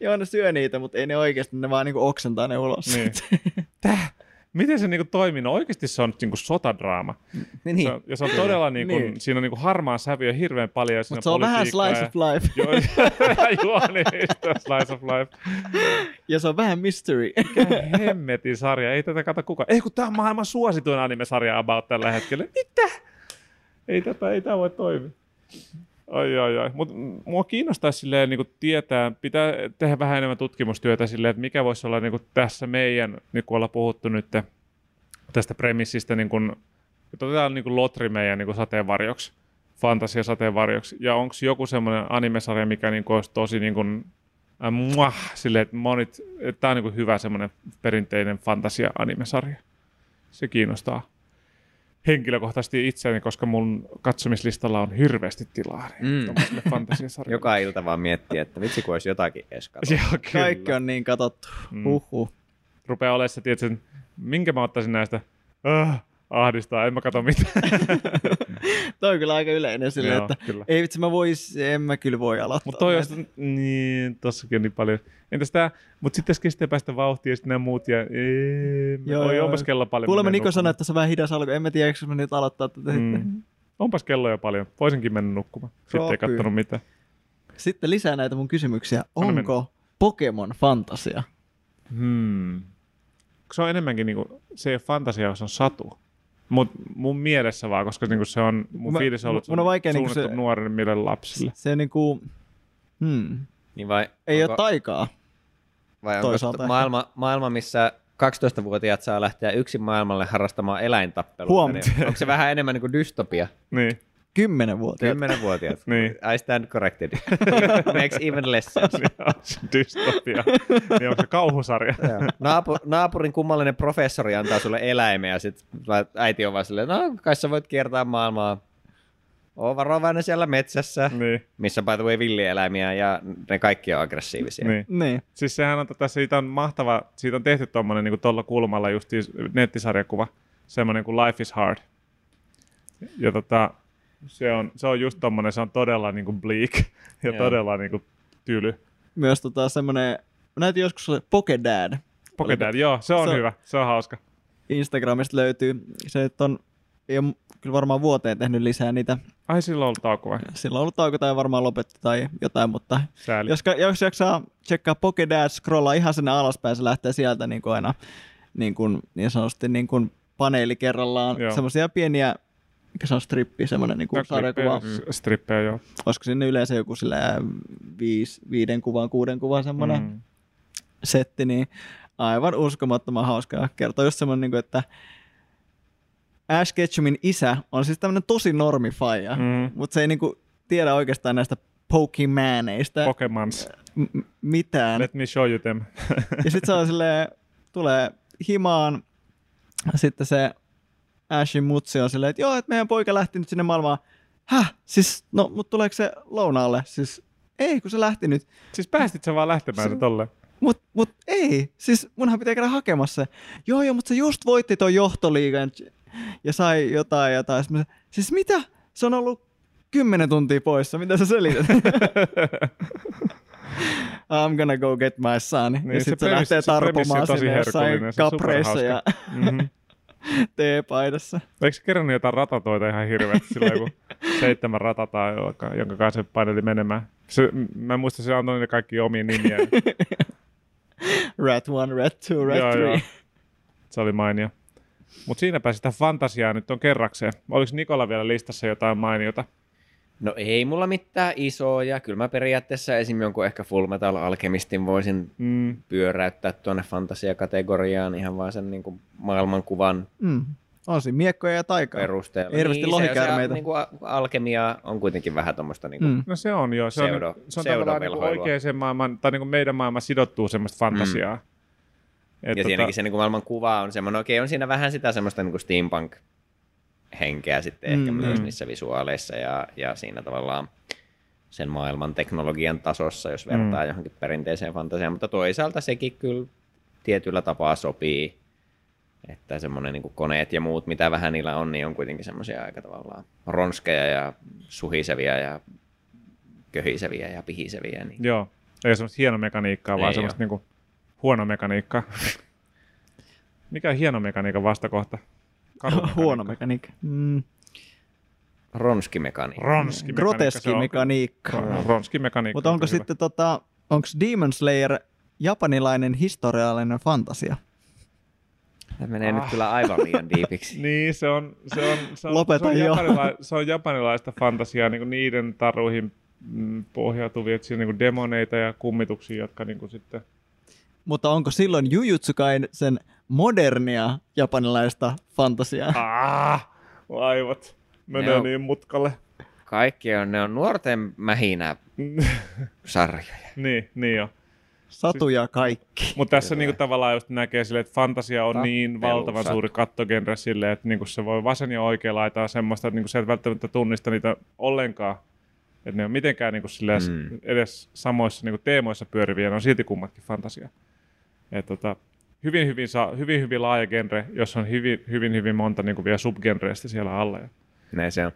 Joo, ne syö niitä, mutta ei ne oikeasti, ne vaan niinku oksentaa ne ulos. Niin. [LAUGHS] Täh? Miten se niinku toimii? No oikeasti se on niinku sotadraama. niin, Se on, ja se on todella, niinku, Niin. siinä on niinku harmaan sävyä hirveän paljon. ja siinä Mutta se on vähän slice of life. [LAUGHS] Joo, [LAUGHS] juonista slice of life. ja se on vähän mystery. Mikä hemmetin sarja. Ei tätä kato kukaan. Ei kun tämä on maailman suosituin anime-sarja about tällä hetkellä. Mitä? Ei tätä, ei tämä voi toimia. Ai, ai, ai. Mutta mua kiinnostaisi silleen, niin tietää, pitää tehdä vähän enemmän tutkimustyötä silleen, että mikä voisi olla niin tässä meidän, niin kun ollaan puhuttu nyt tästä premissistä, niin kun, että otetaan niin Lotri meidän niin fantasia sateenvarjoksi, ja onko joku semmoinen animesarja, mikä niin olisi tosi niin kuin, äh, muah, silleen, että monit, tämä on niin hyvä semmoinen perinteinen fantasia-animesarja. Se kiinnostaa henkilökohtaisesti itseäni, koska mun katsomislistalla on hirveästi tilaa Mm. mm. [LAUGHS] Joka ilta vaan miettii, että vitsi kun olisi jotakin edes. [LAUGHS] Kaikki on niin katsottu. Mm. Huhhuh. Rupeaa olemaan se, tiedätkö, minkä mä ottaisin näistä? Uh, ahdistaa, en mä katso mitään. [LAUGHS] Toi on kyllä aika yleinen silleen, Joo, että kyllä. ei vitsi mä vois, en mä kyllä voi aloittaa. Mutta toi olisi, niin, tossakin on niin paljon. Entäs tää, mutta sitten kestää päästä vauhtiin ja sitten nämä muut ja ei, Joo, oi, joo. onpas kello paljon. Kuulemma Niko sanoi, että se on vähän hidas alku. En mä tiedä, eikö mä nyt aloittaa tätä Mm. sitten. Onpas kello jo paljon. Voisinkin mennä nukkumaan. Sitten ei Sopii. kattonut mitään. Sitten lisää näitä mun kysymyksiä. Anna Onko Pokemon fantasia? Hmm. Se on enemmänkin niinku, se ei ole fantasia, se on satu. Mut mun mielessä vaan, koska niinku se on, mun Mä- fiilis on ollut, mun on vaikea niinku suunnattu se- nuoremmille lapsille. Se on niinku... Hmm. Niin vai, Ei onko, ole taikaa. vai onko toisaalta maailma, maailma, missä 12-vuotiaat saa lähteä yksin maailmalle harrastamaan eläintappelua. Huom. Niin onko se vähän enemmän niin kuin dystopia? Niin, Kymmenen vuotta. 10-vuotiaat. [LAUGHS] niin. I stand corrected. [LAUGHS] Makes even less sense. Se on dystopia. niin onko se kauhusarja? Naapu, naapurin kummallinen professori antaa sulle eläimen ja sit äiti on vaan silleen, no kai sä voit kiertää maailmaa. Oo varovainen siellä metsässä, niin, missä by the way villieläimiä ja ne kaikki on aggressiivisia. niin. Niin. Siis sehän on, tota, siitä on mahtava, siitä on tehty tuommoinen niin tuolla kulmalla just nettisarjakuva, semmoinen kuin Life is Hard. Ja tota, se on, se on just tommonen, se on todella niin kuin bleak ja Joo. todella niin kuin tyly. Myös tota semmonen... Mä näytin joskus sulle Pokedad. Pokemon, joo, se on Se on- hyvä, se on hauska. Instagramista löytyy. Se että on ei ole kyllä varmaan vuoteen tehnyt lisää niitä. Ai silloin on ollut tauko vai? Sillä on ollut tauko tai varmaan lopetti tai jotain, mutta Sääli. jos, jos jaksaa tsekkaa Pokedad, scrollaa ihan sinne alaspäin, se lähtee sieltä niin kuin aina niin, kuin, niin sanotusti niin kuin paneeli kerrallaan. Semmoisia pieniä, mikä se on strippi, semmoinen niin kuin No, sarjakuva. Strippejä, joo. Olisiko sinne yleensä joku sillä viisi, viiden kuvan, kuuden kuvan semmoinen Mm. setti, niin aivan uskomattoman hauskaa. Kertoo just semmoinen, niin kuin, että Ash Ketchumin isä on siis tämmöinen tosi normifaija, mm. Mutta se ei niinku tiedä oikeastaan näistä Pokemoneista Pokemons. m- mitään. Let me show you them. Ja sitten se on silleen, tulee himaan, sitten se Ashin mutsi on silleen, että joo, että meidän poika lähti nyt sinne maailmaan. Häh? Siis, no, mutta tuleeko se lounaalle? Siis, ei, kun se lähti nyt. siis päästit sä vaan lähtemään Se- se... tolle. Mut, mut ei, siis munhan pitää käydä hakemassa se. Joo, joo, mutta se just voitti ton johtoliigan ja sai jotain, mä se- Siis mitä? Se on ollut kymmenen tuntia poissa, mitä sä selität? [LAUGHS] I'm gonna go get my son. Niin, ja se sitten se, lähtee se on tarpomaan tosi sinne jossain se kapreissa ja Mm-hmm. [LAUGHS] teepaidassa. Eikö se kerännyt jotain ratatoita ihan hirveästi silloin, kun [LAUGHS] seitsemän ratataa, jonka, jonka kanssa se paineli menemään? Se, mä en muista, se antoi niille kaikki omia nimiä. [LAUGHS] Rat 1, Rat 2, Rat Joo, 3. joo. Se oli mainio. Mutta siinäpä sitä fantasiaa nyt on kerrakseen. Oliko Nikola vielä listassa jotain mainiota? No ei mulla mitään isoja. Kyllä mä periaatteessa esim. jonkun ehkä Full Metal Alchemistin voisin Mm. pyöräyttää tuonne fantasiakategoriaan ihan vaan sen niin kuin maailmankuvan Mm. On siinä miekkoja ja taikaa. perusteella. Hirveästi se- lohikäärmeitä. Se, niin kuin alkemia on kuitenkin vähän tuommoista niin kuin, Mm. No se on joo. Se on, Pseudo- se on tavallaan niin pseudovelhoilua. oikeaan maailman, tai niin kuin meidän maailman sidottuu semmoista fantasiaa. Mm. Et Ja siinäkin se niin kuin maailman kuva on semmoinen, okei on siinä vähän sitä semmoista niin kuin steampunk henkeä sitten ehkä Mm, myös mm. niissä visuaaleissa ja, ja siinä tavallaan sen maailman teknologian tasossa, jos vertaa Mm. johonkin perinteiseen fantasiaan, mutta toisaalta sekin kyllä tietyllä tapaa sopii, että semmoinen niin koneet ja muut, mitä vähän niillä on, niin on kuitenkin semmoisia aika tavallaan ronskeja ja suhisevia ja köhiseviä ja pihiseviä. Niin. Joo. Ei semmoista hieno mekaniikkaa, vaan Ei semmoista niinku huono mekaniikkaa. [LAUGHS] Mikä on hieno mekaniikan vastakohta? Huono mekaniikka. Mm. Ronskimekaniikka. Ronski Groteski mekaniikka. Ronski mekaniikka. Mutta onko sitten tota, onko Demon Slayer japanilainen historiallinen fantasia? Tämä menee Ah. nyt kyllä aivan liian diipiksi. [LAUGHS] Niin, se on, se on, se on, Lopeta se on, jo. japanila, [LAUGHS] se on japanilaista fantasiaa niin niiden taruihin mm, pohjautuvia, että siinä on niin demoneita ja kummituksia, jotka niin sitten... Mutta onko silloin Jujutsu sen modernia japanilaista fantasiaa? Ah, laivot menee Ne on- niin mutkalle. Kaikki on, ne on nuorten mähinä [LAUGHS] sarjoja. niin, niin jo. Satuja kaikki. Mutta tässä niinku tavallaan just näkee sille, että fantasia on niin Tappelusat. valtavan suuri kattogenre sille, että niinku se voi vasen ja oikea laita on semmoista, että niinku se et välttämättä tunnista niitä ollenkaan. Että ne on mitenkään niinku silleen Mm. edes samoissa niinku teemoissa pyöriviä, ne on silti kummatkin fantasia. Et tota, hyvin, hyvin, sa- hyvin, hyvin laaja genre, jossa on hyvin, hyvin, hyvin monta niin kuin vielä subgenreistä siellä alla. Ja Näin se on.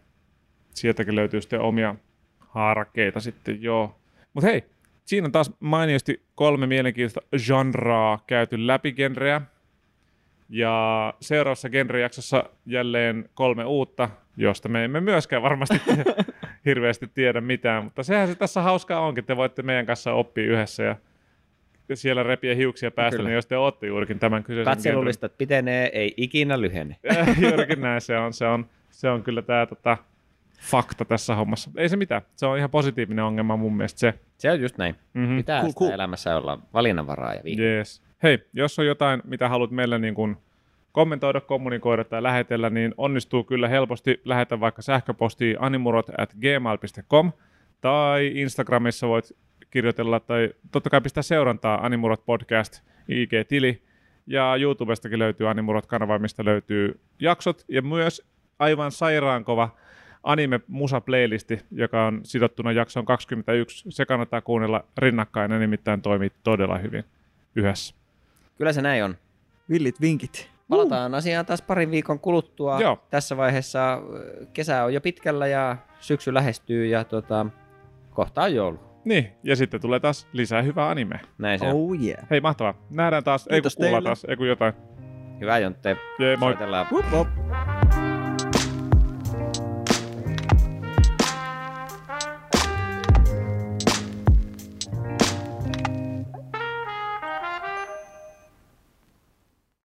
sieltäkin löytyy sitten omia haarakkeita sitten, joo. Mutta hei, siinä on taas mainiosti kolme mielenkiintoista genraa käyty läpi genreä. Ja seuraavassa genrejaksossa jälleen kolme uutta, josta me emme myöskään varmasti [LAUGHS] hirveästi tiedä mitään. Mutta sehän se tässä hauskaa onkin, te voitte meidän kanssa oppia yhdessä ja siellä repiä hiuksia päästä, Kyllä. niin jos te olette juurikin tämän kyseisen genren Katselulistat pitenee, ei ikinä lyhene. [LAUGHS] Juurikin näin, se on, se on, se on kyllä tämä tota, fakta tässä hommassa. Ei se mitään, se on ihan positiivinen ongelma mun mielestä se. Se on just näin. Mm-hmm. Pitää Cool, cool, cool. cool. elämässä olla valinnanvaraa ja viikko. Yes. Hei, jos on jotain, mitä haluat meille niin kuin kommentoida, kommunikoida tai lähetellä, niin onnistuu kyllä helposti. Lähetä vaikka sähköpostiin animurot at gmail.com tai Instagramissa voit kirjoitella tai totta kai pistää seurantaa Animurot podcast IG-tili ja YouTubestakin löytyy Animurot-kanava, mistä löytyy jaksot ja myös aivan sairaankova anime musa playlisti, joka on sidottuna jaksoon 21. Se kannattaa kuunnella rinnakkain, ne nimittäin toimii todella hyvin yhdessä. Kyllä se näin on. Villit vinkit. Palataan asiaan taas parin viikon kuluttua. Joo. Tässä vaiheessa kesä on jo pitkällä ja syksy lähestyy ja tota, kohta on joulu. Niin, ja sitten tulee taas lisää hyvää animea. Näin se. Oh yeah. Hei, mahtavaa. Nähdään taas, ei kun Kiitos kuullaan teille. taas, ei kun jotain. Hyvä Jontte. Jee, moi. Soitellaan. Wup, wup.